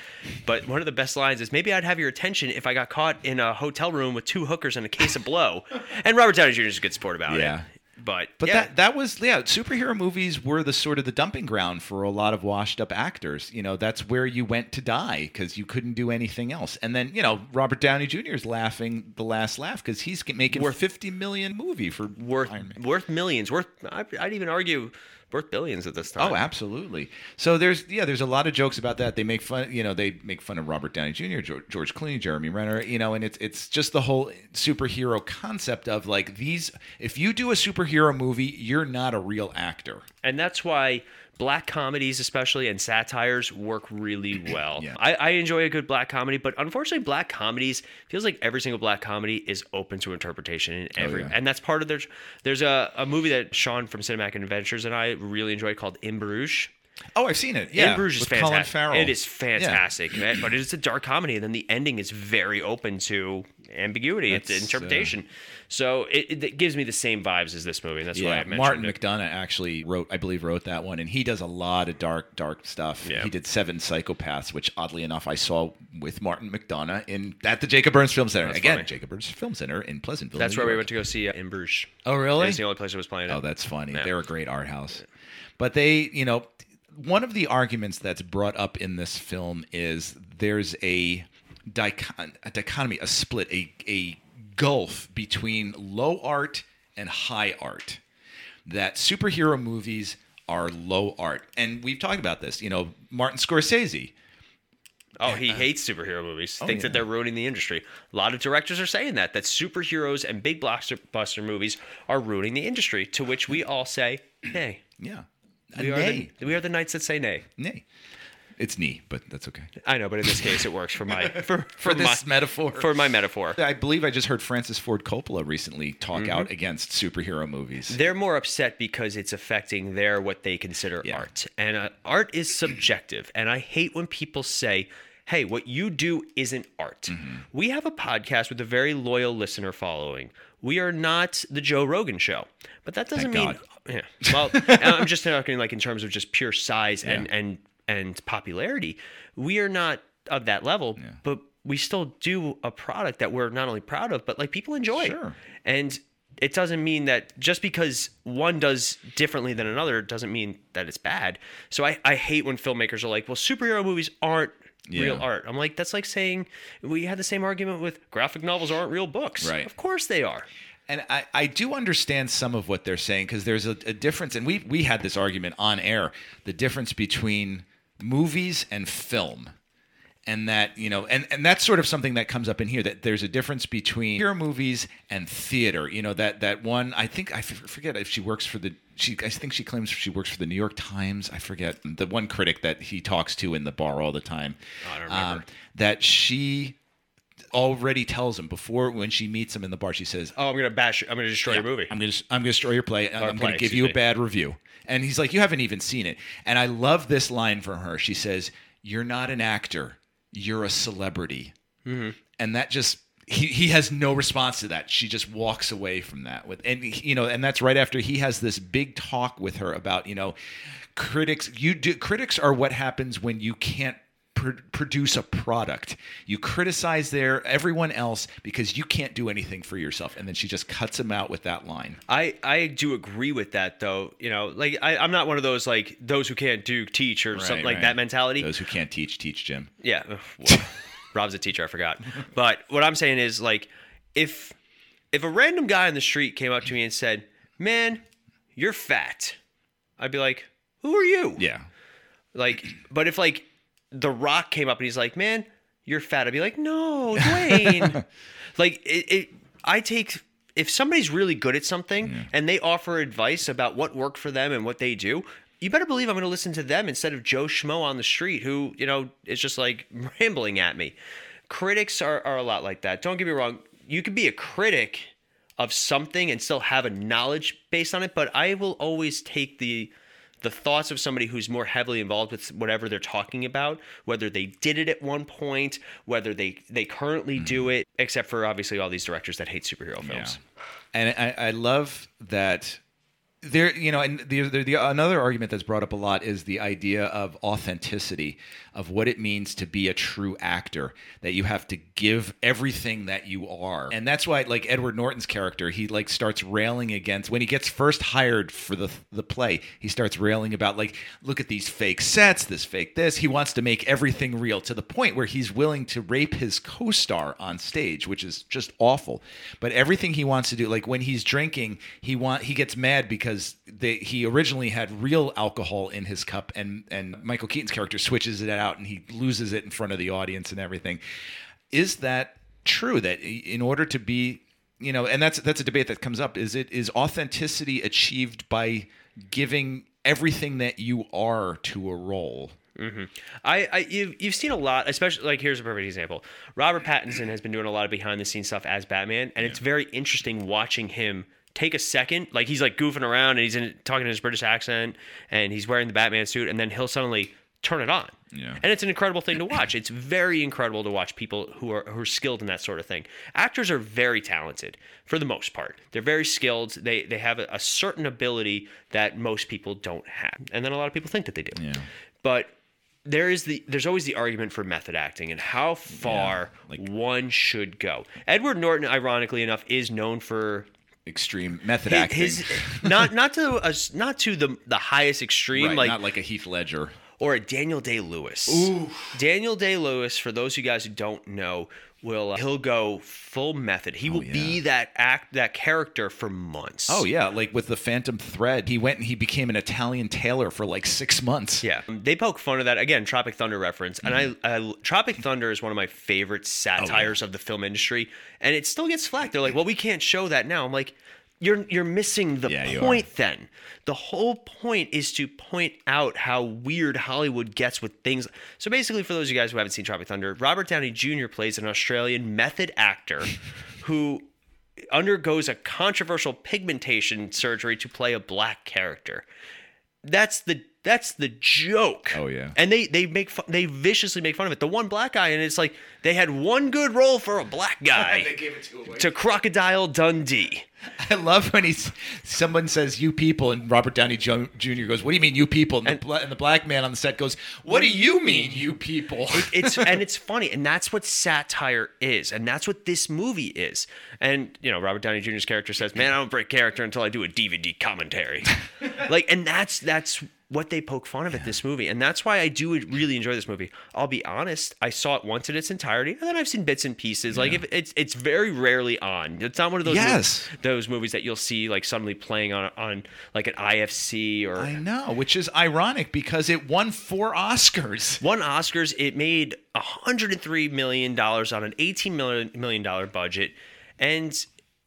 But one of the best lines is maybe I'd have your attention if I got caught in a hotel room with two hookers and a case of blow. and Robert Downey Jr. is a good sport about Yeah. it. But But yeah, that that was yeah, superhero movies were the sort of the dumping ground for a lot of washed up actors. You know, that's where you went to die because you couldn't do anything else. And then you know, Robert Downey Jr. is laughing the last laugh because he's making Worth- fifty million movie for worth worth millions, worth I'd even argue worth billions at this oh, time. Oh, absolutely. So there's yeah, there's a lot of jokes about that. They make fun, you know, they make fun of Robert Downey Jr., George, George Clooney, Jeremy Renner, you know, and it's it's just the whole superhero concept of like these. If you do a superhero movie, you're not a real actor. and that's why black comedies especially and satires work really well Yeah. I, I enjoy a good black comedy but unfortunately black comedies feels like every single black comedy is open to interpretation in every yeah. and that's part of their there's a, a movie that sean from cinematic adventures and i really enjoy called in bruges Oh, I've seen it. Yeah, in Bruges is fantastic. It is fantastic, man, but it's a dark comedy, and then the ending is very open to ambiguity, it's That's, uh, interpretation. So it, it, gives me the same vibes as this movie. And that's why I mentioned Martin it. McDonagh actually wrote, I believe, wrote that one, and he does a lot of dark, dark stuff. Yeah. He did Seven Psychopaths, which oddly enough I saw with Martin McDonagh in at the Jacob Burns Film Center. That's Again, funny. Jacob Burns Film Center in Pleasantville. That's where we went to go see uh, in Bruges. Oh, really? That's the only place it was playing. Oh, at. that's funny. Yeah. They're a great art house. But they, you know, one of the arguments that's brought up in this film is there's a, a dichotomy, a split, a, a gulf between low art and high art. That superhero movies are low art. And we've talked about this. You know, Martin Scorsese. Oh, he hates superhero movies. Thinks uh, oh, yeah. that they're ruining the industry. A lot of directors are saying that that superheroes and big blockbuster movies are ruining the industry. To which we all say, "Nay." Yeah. We are, nay. the, we are the knights that say nay. nay. It's knee, but that's okay. I know, but in this case, it works for my for, For this my, metaphor. for my metaphor. I believe I just heard Francis Ford Coppola recently talk Mm-hmm. out against superhero movies. They're more upset because it's affecting their what they consider Yeah. art, and uh, art is subjective. And I hate when people say, "Hey, what you do isn't art." Mm-hmm. We have a podcast with a very loyal listener following. We are not the Joe Rogan show, but that doesn't Thank mean. God. Yeah. Well, I'm just talking like in terms of just pure size and Yeah. and and popularity. We are not of that level, but we still do a product that we're not only proud of, but like people enjoy. Sure. And it doesn't mean that just because one does differently than another doesn't mean that it's bad. So I, I hate when filmmakers are like, well, superhero movies aren't real art. I'm like, that's like saying we had the same argument with graphic novels aren't real books. Right. Of course they are. And I, I do understand some of what they're saying because there's a, a difference, and we we had this argument on air: the difference between movies and film, and that you know, and and that's sort of something that comes up in here that there's a difference between hero movies and theater. You know that that one I think I f- forget if she works for the she I think she claims she works for the New York Times. I forget the one critic that he talks to in the bar all the time. I don't remember. Um, that she already tells him before when she meets him in the bar. She says, Oh, I'm gonna bash. I'm gonna destroy your movie. I'm gonna I'm gonna destroy your play. I'm play, gonna give you a bad review. And he's like, you haven't even seen it. And I love this line from her. She says, "You're not an actor. You're a celebrity." Mm-hmm. And that just he, he has no response to that. She just walks away from that with and you know and that's right after he has this big talk with her about you know critics you do critics are what happens when you can't pr- produce a product you criticize their everyone else because you can't do anything for yourself and then she just cuts him out with that line I, I do agree with that though. You know, like I, I'm not one of those like those who can't do teach or something like that mentality. those who can't teach teach jim Yeah. Well, Rob's a teacher, I forgot. But what I'm saying is like if if a random guy on the street came up to me and said, "Man, you're fat." I'd be like, "Who are you?" yeah Like but if like The Rock came up and he's like, "Man, you're fat." I'd be like, "No, Dwayne." like it, it I take if somebody's really good at something and they offer advice about what worked for them and what they do, you better believe I'm going to listen to them instead of Joe Schmo on the street who, you know, is just like rambling at me. Critics are, are a lot like that. Don't get me wrong. You could be a critic of something and still have a knowledge based on it, but I will always take the the thoughts of somebody who's more heavily involved with whatever they're talking about, whether they did it at one point, whether they they currently do mm-hmm. it, except for obviously all these directors that hate superhero films. Yeah. And I, I love that there, you know, and the, the, the another argument that's brought up a lot is the idea of authenticity of what it means to be a true actor. That you have to give everything that you are, and that's why, like Edward Norton's character, he like starts railing against when he gets first hired for the the play. He starts railing about like, look at these fake sets, this fake this. He wants to make everything real to the point where he's willing to rape his co-star on stage, which is just awful. But everything he wants to do, like when he's drinking, he want he gets mad because they, he originally had real alcohol in his cup, and and Michael Keaton's character switches it out, and he loses it in front of the audience and everything. Is that true? That in order to be you know, and that's that's a debate that comes up. Is it is authenticity achieved by giving everything that you are to a role? Mm-hmm. I, I you've, you've seen a lot, especially like here's a perfect example. Robert Pattinson has been doing a lot of behind the scenes stuff as Batman, and it's very interesting watching him take a second, like he's like goofing around and he's in, talking in his British accent, and he's wearing the Batman suit, and then he'll suddenly turn it on. Yeah. And it's an incredible thing to watch. It's very incredible to watch people who are who are skilled in that sort of thing. Actors are very talented for the most part. They're very skilled. They they have a, a certain ability that most people don't have, and then a lot of people think that they do. Yeah. But there is the there's always the argument for method acting and how far like- one should go. Edward Norton, ironically enough, is known for Extreme method his, acting, his not not to a, not to the the highest extreme right, like not like a Heath Ledger. or a Daniel Day Lewis. Daniel Day Lewis, for those of you guys who don't know, will uh, he'll go full method. He will be that act that character for months. Oh yeah, like with the Phantom Thread, he went and he became an Italian tailor for like six months. Yeah, they poke fun of that again. Tropic Thunder reference, and I, I Tropic Thunder is one of my favorite satires of the film industry, and it still gets flack. They're like, "Well, we can't show that now." I'm like, "You're you're missing the Yeah, point. Then the whole point is to point out how weird Hollywood gets with things." So basically, for those of you guys who haven't seen Tropic Thunder, Robert Downey Jr. plays an Australian method actor who undergoes a controversial pigmentation surgery to play a black character. That's the that's the joke. Oh, yeah. And they they make fun, they viciously make fun of it. The one black guy and it's like they had one good role for a black guy they gave it to him. to Crocodile Dundee. I love when he's someone says "you people" and Robert Downey Jr. goes, "What do you mean, you people?" And, the, bla- and the black man on the set goes, "What do you mean, you people?" It's and it's funny and that's what satire is and that's what this movie is. And you know, Robert Downey Jr.'s character says, "Man, I don't break character until I do a DVD commentary." like and that's that's what they poke fun of at this movie. And that's why I do really enjoy this movie. I'll be honest, I saw it once in its entirety, and then I've seen bits and pieces. Like if it's it's very rarely on. It's not one of those Yes. movies, those movies that you'll see like suddenly playing on on like an IFC or I know, which is ironic because it won four Oscars. won Oscars. It made 103 million dollars on an 18 million million dollar budget, and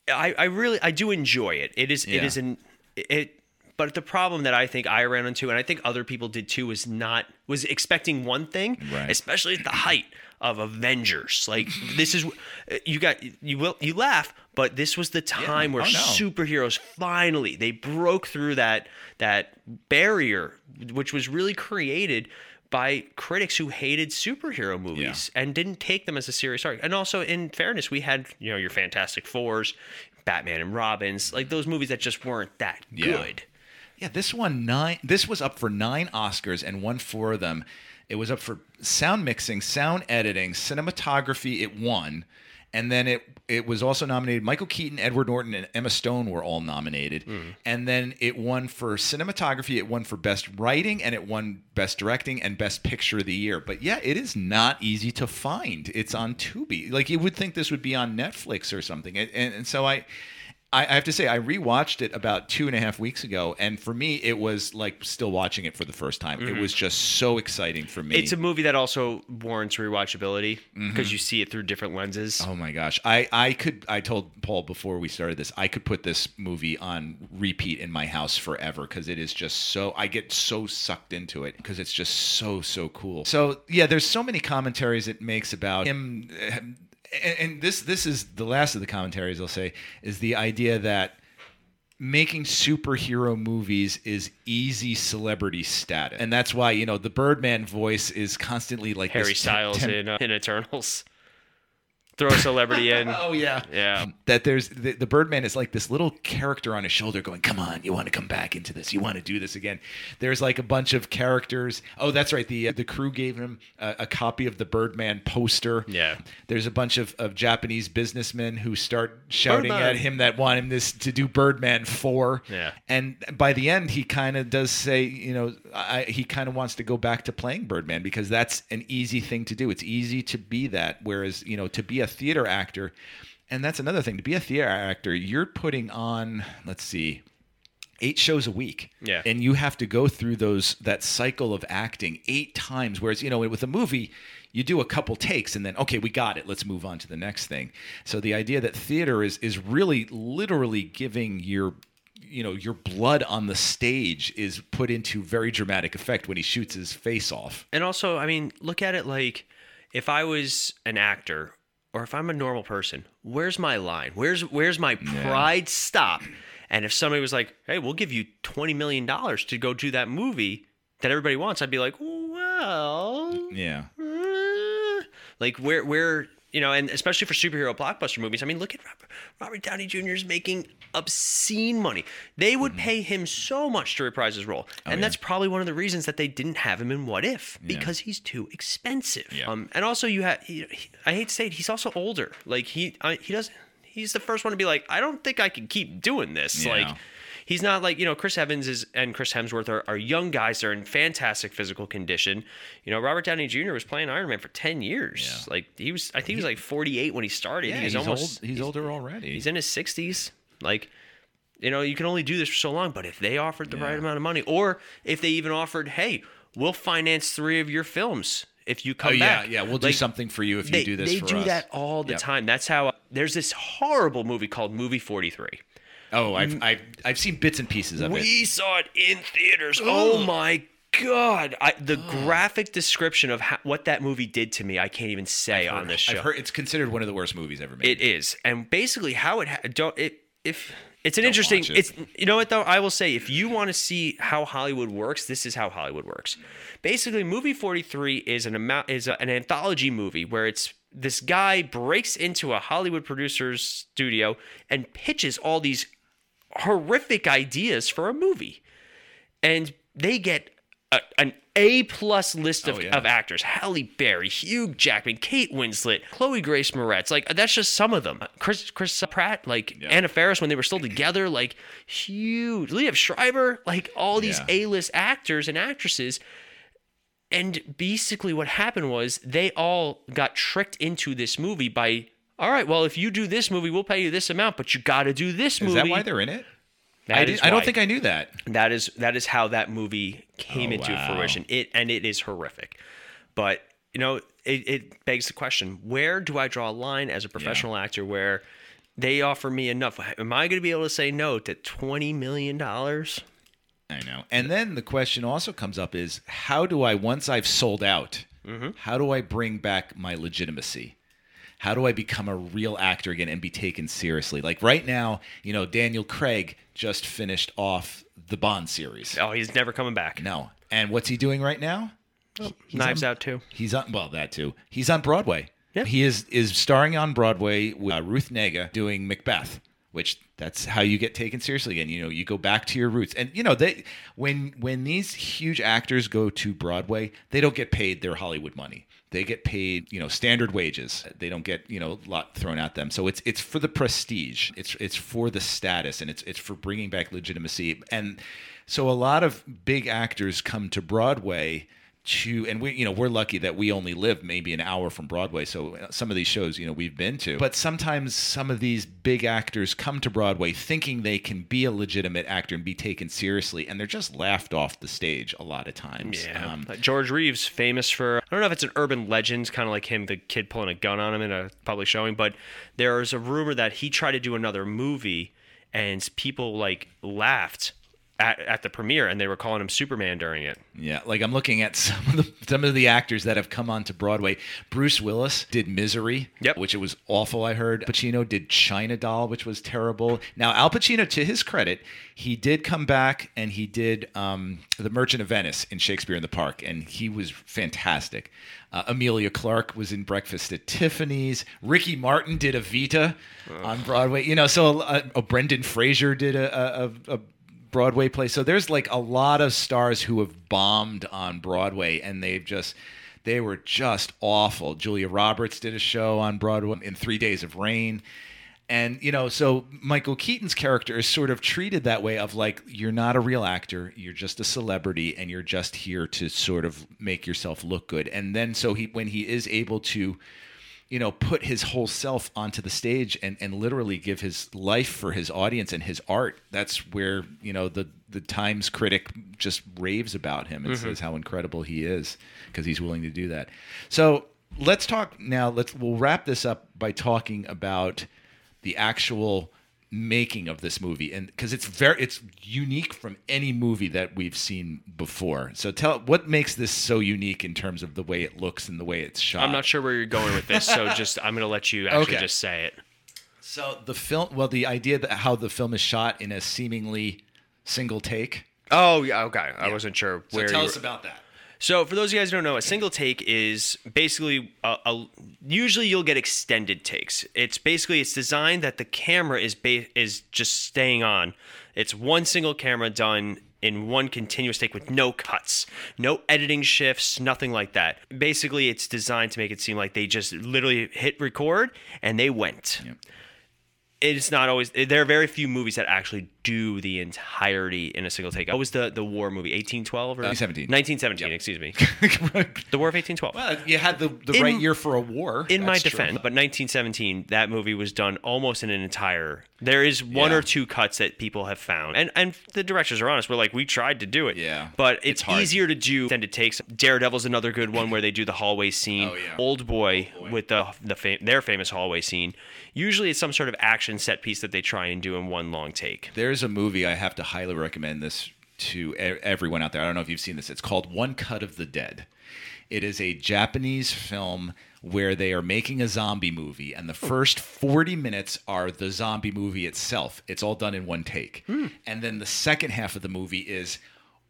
I, I really I do enjoy it. It is it Yeah. is an it. But the problem that I think I ran into, and I think other people did too, was not was expecting one thing, Right. especially at the height of Avengers. Like this is you got you will you laugh, but this was the time where Oh, no. superheroes finally they broke through that that barrier which was really created by critics who hated superhero movies and didn't take them as a serious art. And also in fairness, we had, you know, your Fantastic Fours, Batman and Robins, like those movies that just weren't that Yeah. good. Yeah, this won nine. This was up for nine Oscars and won four of them. It was up for sound mixing, sound editing, cinematography. It won, and then it it was also nominated. Michael Keaton, Edward Norton, and Emma Stone were all nominated, hmm. and then it won for cinematography. It won for best writing, and it won best directing and best picture of the year. But yeah, it is not easy to find. It's on Tubi. Like you would think this would be on Netflix or something, and, and, and so I. I I have to say, I rewatched it about two and a half weeks ago, and for me, it was like still watching it for the first time. It mm-hmm. was just so exciting for me. It's a movie that also warrants rewatchability mm-hmm. because you see it through different lenses. oh my gosh, I I could I told Paul before we started this, I could put this movie on repeat in my house forever because it is just so I get so sucked into it because it's just so so cool. So yeah, there's so many commentaries it makes about him. Eh, And, and this this is the last of the commentaries I'll say is the idea that making superhero movies is easy celebrity status, and that's why you know the Birdman voice is constantly like Harry Styles in uh, in Eternals. Throw a celebrity in. Oh yeah, Yeah. That there's the, the Birdman is like this little character on his shoulder going, "Come on, you want to come back into this? You want to do this again?" There's like a bunch of characters. Oh, that's right. The uh, the crew gave him a, a copy of the Birdman poster. Yeah. There's a bunch of, of Japanese businessmen who start shouting Birdman. at him that want him this to do Birdman four. Yeah. And by the end, he kind of does say, you know, I, he kind of wants to go back to playing Birdman because that's an easy thing to do. It's easy to be that. Whereas, you know, to be a theater actor, and that's another thing, to be a theater actor, you're putting on, let's see, eight shows a week. Yeah. And you have to go through those that cycle of acting eight times. Whereas, you know, with a movie, you do a couple takes and then okay, we got it. Let's move on to the next thing. So the idea that theater is is really literally giving your you know your blood on the stage is put into very dramatic effect when he shoots his face off. And also, I mean, look at it like if I was an actor or if I'm a normal person, where's my line? Where's where's my pride stop? And if somebody was like, "Hey, we'll give you 20 million dollars to go do that movie that everybody wants." I'd be like, "Well, Yeah. uh," like where where you know, and especially for superhero blockbuster movies. I mean, look at Robert, Robert Downey Jr. is making obscene money. They would pay him so much to reprise his role, and yeah. that's probably one of the reasons that they didn't have him in What If because he's too expensive. Yeah. Um, and also you have, I hate to say it, he's also older. Like he, I, he doesn't—he's the first one to be like, I don't think I can keep doing this. Yeah. Like. He's not like, you know, Chris Evans is and Chris Hemsworth are, are young guys. They're in fantastic physical condition. You know, Robert Downey Jr. was playing Iron Man for 10 years. Yeah. Like, he was, I think he was like 48 when he started. Yeah, he was he's almost, old. He's, older already. he's in his 60s. Like, you know, you can only do this for so long, but if they offered the right amount of money, or if they even offered, hey, we'll finance three of your films if you come oh yeah, back. yeah. We'll do something for you if they, you do this they for do us. that all the Yep. time. That's how there's this horrible movie called Movie 43. Oh, I've, mm. I've I've seen bits and pieces of it. We saw it in theaters. Oh my god! I, the graphic description of how, what that movie did to me, I can't even say on this show. I've heard it's considered one of the worst movies ever made. It is, and basically how it ha- don't it if it's an interesting. watch it. It's you know what though I will say if you want to see how Hollywood works, this is how Hollywood works. Basically, movie forty three is an amount is a, an anthology movie where it's this guy breaks into a Hollywood producer's studio and pitches all these horrific ideas for a movie, and they get a, an A plus list of, Oh, yeah. of actors: Halle Berry, Hugh Jackman, Kate Winslet, Chloe Grace Moretz. Like that's just some of them. Chris Chris Pratt, like Anna Faris when they were still together, like huge. Liev Schreiber, like all these Yeah. A list actors and actresses. And basically, what happened was they all got tricked into this movie by. All right, well, if you do this movie, we'll pay you this amount, but you got to do this movie. Is that why they're in it? That I, did, I don't think I knew that. That is that is how that movie came Oh, into wow. fruition. It and it is horrific. But you know, it, it begs the question: Where do I draw a line as a professional actor where they offer me enough? Am I going to be able to say no to twenty million dollars? I know. And then the question also comes up is how do I once I've sold out, Mm-hmm. how do I bring back my legitimacy? How do I become a real actor again and be taken seriously? Like right now, you know, Daniel Craig just finished off the Bond series. Oh, he's never coming back. No. And what's he doing right now? Knives on- Out too. He's on well that too. He's on Broadway. Yeah. He is is starring on Broadway with uh, Ruth Negga doing Macbeth, which that's how you get taken seriously again. You know, you go back to your roots. And you know, they when when these huge actors go to Broadway, they don't get paid their Hollywood money. They get paid, you know, standard wages. They don't get, you know, a lot thrown at them. So it's it's for the prestige. It's it's for the status and it's it's for bringing back legitimacy. And so a lot of big actors come to Broadway to and we you know we're lucky that we only live maybe an hour from Broadway. So uh, some of these shows you know we've been to. But sometimes some of these big actors come to Broadway thinking they can be a legitimate actor and be taken seriously and they're just laughed off the stage a lot of times. Yeah. Um, George Reeves, famous for, I don't know if it's an urban legend, kind of like him, the kid pulling a gun on him in a public showing, but there's a rumor that he tried to do another movie and people like laughed at, at the premiere, and they were calling him Superman during it. Yeah, like I'm looking at some of the some of the actors that have come onto Broadway. Bruce Willis did Misery, Yep. which it was awful. I heard Pacino did China Doll, which was terrible. Now Al Pacino, to his credit, he did come back and he did um, The Merchant of Venice in Shakespeare in the Park, and he was fantastic. Uh, Emilia Clarke was in Breakfast at Tiffany's. Ricky Martin did a Evita on Broadway. You know, so uh, oh, Brendan Fraser did a, a, a, a Broadway play. So there's like a lot of stars who have bombed on Broadway and they've just they were just awful. Julia Roberts did a show on Broadway in 3 Days of Rain. And you know, so Michael Keaton's character is sort of treated that way of like you're not a real actor, you're just a celebrity and you're just here to sort of make yourself look good. And then so he when he is able to you know, put his whole self onto the stage and, and literally give his life for his audience and his art. That's where, you know, the, the Times critic just raves about him and Mm-hmm. says how incredible he is because he's willing to do that. So let's talk now. Let's, we'll wrap this up by talking about the actual making of this movie and because it's very it's unique from any movie that we've seen before so tell what makes this so unique in terms of the way it looks and the way it's shot I'm not sure where you're going with this, so just I'm gonna let you actually Okay. just say it. So the film, well, the idea that how the film is shot in a seemingly single take. Oh yeah, okay. I wasn't sure So tell us were- about that. So for those of you guys who don't know, a single take is basically a, a usually you'll get extended takes. It's basically it's designed that the camera is ba- is just staying on. It's one single camera done in one continuous take with no cuts, no editing shifts, nothing like that. Basically, it's designed to make it seem like they just literally hit record and they went. It's not always. There are very few movies that actually do the entirety in a single take. What was the the war movie? 1812 or uh, 1917. 1917, excuse me. The War of 1812. well, you had the, the In- right year for a war. in my That's true. defense, but 1917, that movie was done almost in an entire. There is one Yeah. or two cuts that people have found, and and the directors are honest. We're like, we tried to do it, Yeah. but It's it's, easier to do extended takes. Daredevil's another good one where they do the hallway scene. Oh, yeah. Old Boy, with the the fam- their famous hallway scene. Usually, it's some sort of action set piece that they try and do in one long take. There's a movie I have to highly recommend this to everyone out there. I don't know if you've seen this. It's called One Cut of the Dead. It is a Japanese film where they are making a zombie movie, and the hmm. first 40 minutes are the zombie movie itself. It's all done in one take. Hmm. And then the second half of the movie is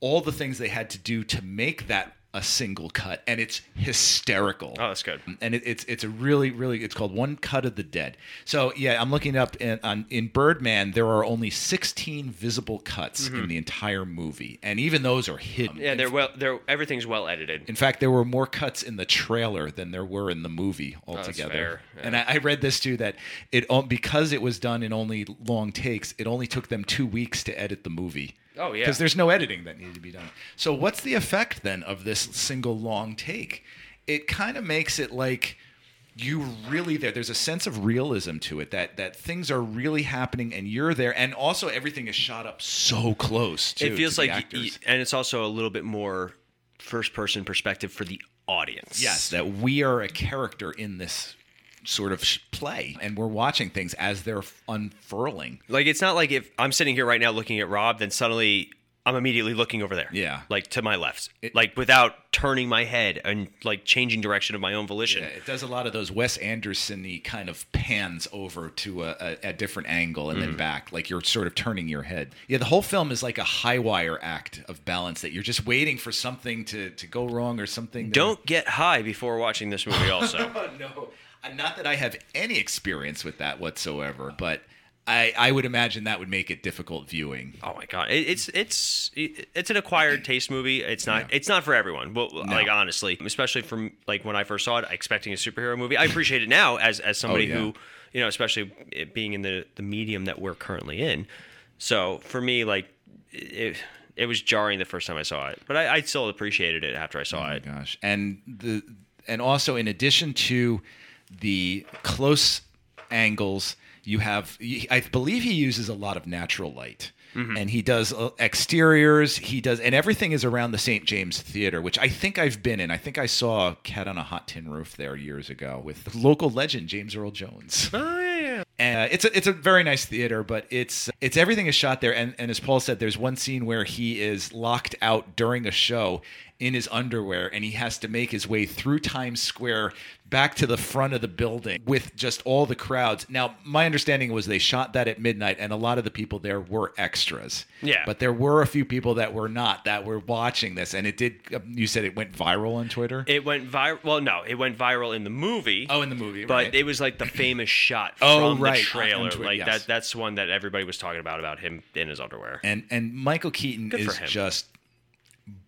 all the things they had to do to make that a single cut, and it's hysterical Oh, that's good. and it, it's it's a really really it's called One Cut of the Dead. So yeah, I'm looking up in, on in Birdman. There are only 16 visible cuts in the entire movie, and even those are hidden. Mm-hmm. Yeah, they're well. They're everything's well edited. in fact, there were more cuts in the trailer than there were in the movie Oh, that's altogether. fair, yeah. And I, I read this too that it because it was done in only long takes, it only took them two weeks to edit the movie. Oh, yeah. because there's no editing that needed to be done. So what's the effect then of this single long take? It kind of makes it like you really there. There's a sense of realism to it that that things are really happening and you're there, and also everything is shot up so close. Too, it feels to like, y- and it's also a little bit more first person perspective for the audience. Yes, that we are a character in this sort of play, and we're watching things as they're unfurling. Like it's not like if I'm sitting here right now looking at Rob, then suddenly I'm immediately looking over there. Yeah. Like to my left. like without turning my head and like changing direction of my own volition. Yeah, it does a lot of those Wes Anderson-y kind of pans over to a, a, a different angle and then mm-hmm. back, like you're sort of turning your head. Yeah, the whole film is like a high wire act of balance that you're just waiting for something to, to go wrong or something. Don't get high before watching this movie also. No, Uh, not that I have any experience with that whatsoever, but I, I would imagine that would make it difficult viewing. Oh my god, it, it's it's it's an acquired taste movie. It's not it's not for everyone. Well, like honestly, especially from like when I first saw it, expecting a superhero movie. I appreciate it now as as somebody oh, yeah. who you know, especially being in the the medium that we're currently in. So for me, like it, it was jarring the first time I saw it, but I, I still appreciated it after I saw Oh my it. gosh and the and also in addition to the close angles you have i believe he uses a lot of natural light. And he does uh, exteriors he does and everything is around the st james theater which i think i've been in. I think i saw cat on a hot tin roof there years ago with the local legend james earl jones. Oh yeah, yeah. and uh, it's a it's a very nice theater, but it's it's everything is shot there, and and as Paul said, there's one scene where he is locked out during a show in his underwear, and he has to make his way through Times Square back to the front of the building with just all the crowds. Now, my understanding was they shot that at midnight, and a lot of the people there were extras. Yeah. but there were a few people that were not that were watching this, and it did. Um, you said it went viral on Twitter. It went viral. Well, no, it went viral in the movie. oh, in the movie, but right. it was like the famous shot Oh, from right, the trailer. Twitter, like yes. that. That's one that everybody was talking about about him in his underwear. and and Michael Keaton Good is just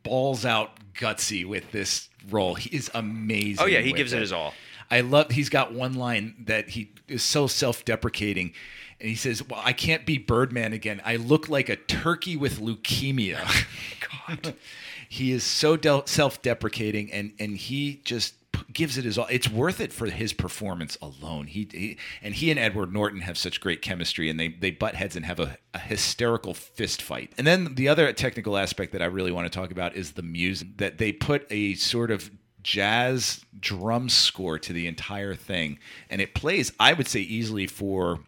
balls out gutsy with this role. He is amazing. Oh yeah, he gives it his all. I love. He's got one line that he is so self-deprecating, and he says, "Well, I can't be Birdman again. I look like a turkey with leukemia." God, he is so del- self-deprecating, and and he just gives it his all. It's worth it for his performance alone. He, he and he and Edward Norton have such great chemistry, and they they butt heads and have a, a hysterical fist fight. And then the other technical aspect that I really want to talk about is the music that they put a sort of jazz drum score to the entire thing, and it plays. I would say easily for.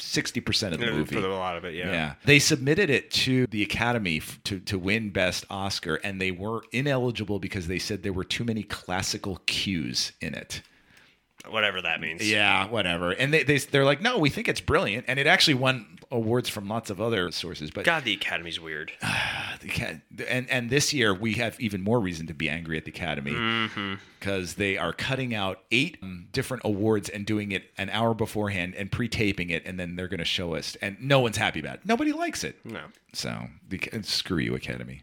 60% of the movie. For a lot of it, yeah. Yeah. They submitted it to the Academy f- to, to win Best Oscar, and they were ineligible because they said there were too many classical cues in it. Whatever that means. Yeah, whatever. And they, they, they're like, no, we think it's brilliant. And it actually won awards from lots of other sources. But God, the Academy's weird. the and, and this year, we have even more reason to be angry at the Academy Mm-hmm. because they are cutting out eight um, different awards and doing it an hour beforehand and pre taping it. And then they're going to show us. And no one's happy about it. Nobody likes it. No. So the, screw you, Academy.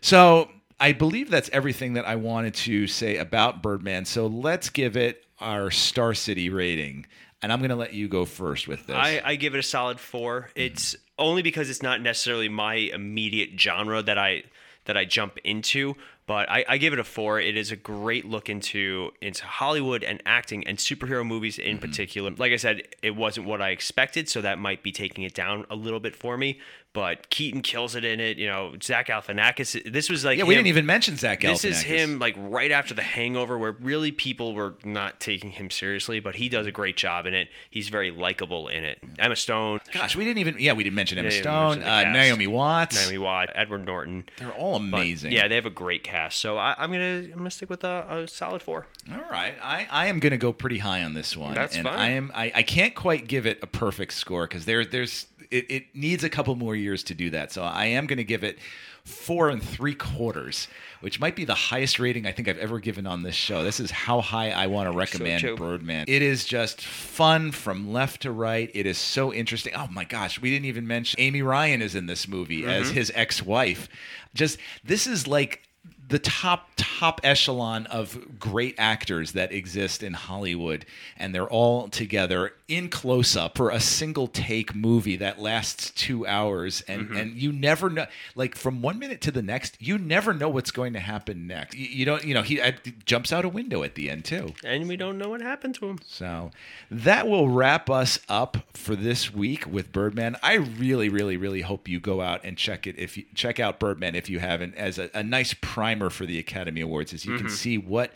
So I believe that's everything that I wanted to say about Birdman. So let's give it our Star City rating. And I'm going to let you go first with this. I, I give it a solid four. Mm-hmm. It's only because it's not necessarily my immediate genre that I that I jump into, but I, I give it a four. It is a great look into into Hollywood and acting and superhero movies in mm-hmm. particular. Like I said, it wasn't what I expected, so that might be taking it down a little bit for me. But Keaton kills it in it. You know, Zach Galifianakis. This was like yeah, we didn't even mention Zach this is him like right after the hangover where really people were not taking him seriously but he does a great job in it he's very likable in it emma stone Gosh, we didn't even. Yeah, we didn't mention Emma Yeah, Stone, uh. Naomi Watts. naomi Watts. edward norton They're all But, amazing. yeah they have a great cast so I, i'm gonna i'm gonna stick with a, a solid four All right, I, I am going to go pretty high on this one. That's and fine. I am I, I can't quite give it a perfect score because there there's it, it needs a couple more years to do that. So I am going to give it four and three quarters, which might be the highest rating I think I've ever given on this show. This is how high I want to recommend true. Birdman. It is just fun from left to right. It is so interesting. Oh my gosh, we didn't even mention Amy Ryan is in this movie as mm-hmm. his ex-wife. Just this is like the top top echelon of great actors that exist in Hollywood and they're all together in close up for a single take movie that lasts 2 hours and and you never know like from one minute to the next you never know what's going to happen next. You, you don't you know he uh, jumps out a window at the end too. And we don't know what happened to him. So that will wrap us up for this week with Birdman. I really, really, really hope you go out and check it if you check out Birdman if you haven't, as a, a nice primer for the Academy Awards, is you can mm-hmm. see what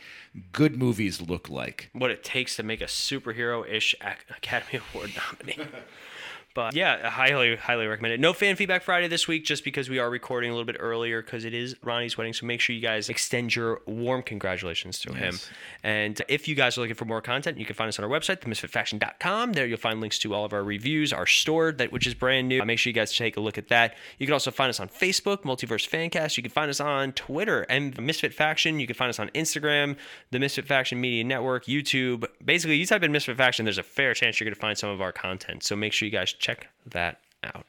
good movies look like. what it takes to make a superhero-ish academy award nominee But yeah, I highly, highly recommend it. No fan feedback Friday this week, just because we are recording a little bit earlier because it is Ronnie's wedding. So make sure you guys extend your warm congratulations to him. And if you guys are looking for more content, you can find us on our website, themisfitfaction.com. There you'll find links to all of our reviews, our store that which is brand new. Make sure you guys take a look at that. You can also find us on Facebook, Multiverse Fancast. You can find us on Twitter and the Misfit Faction. You can find us on Instagram, the Misfit Faction Media Network, YouTube. Basically, you type in Misfit Faction, there's a fair chance you're going to find some of our content. So make sure you guys check that out.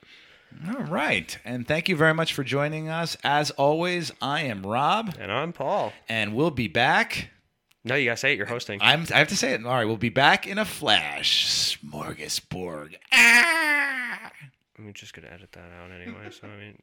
All right. And thank you very much for joining us. As always, I am Rob, And I'm Paul. and we'll be back. No, you gotta say it. You're hosting. I'm, I have to say it. All right, we'll be back in a flash. Smorgasbord. Ah! I'm just gonna edit that out anyway. So I mean.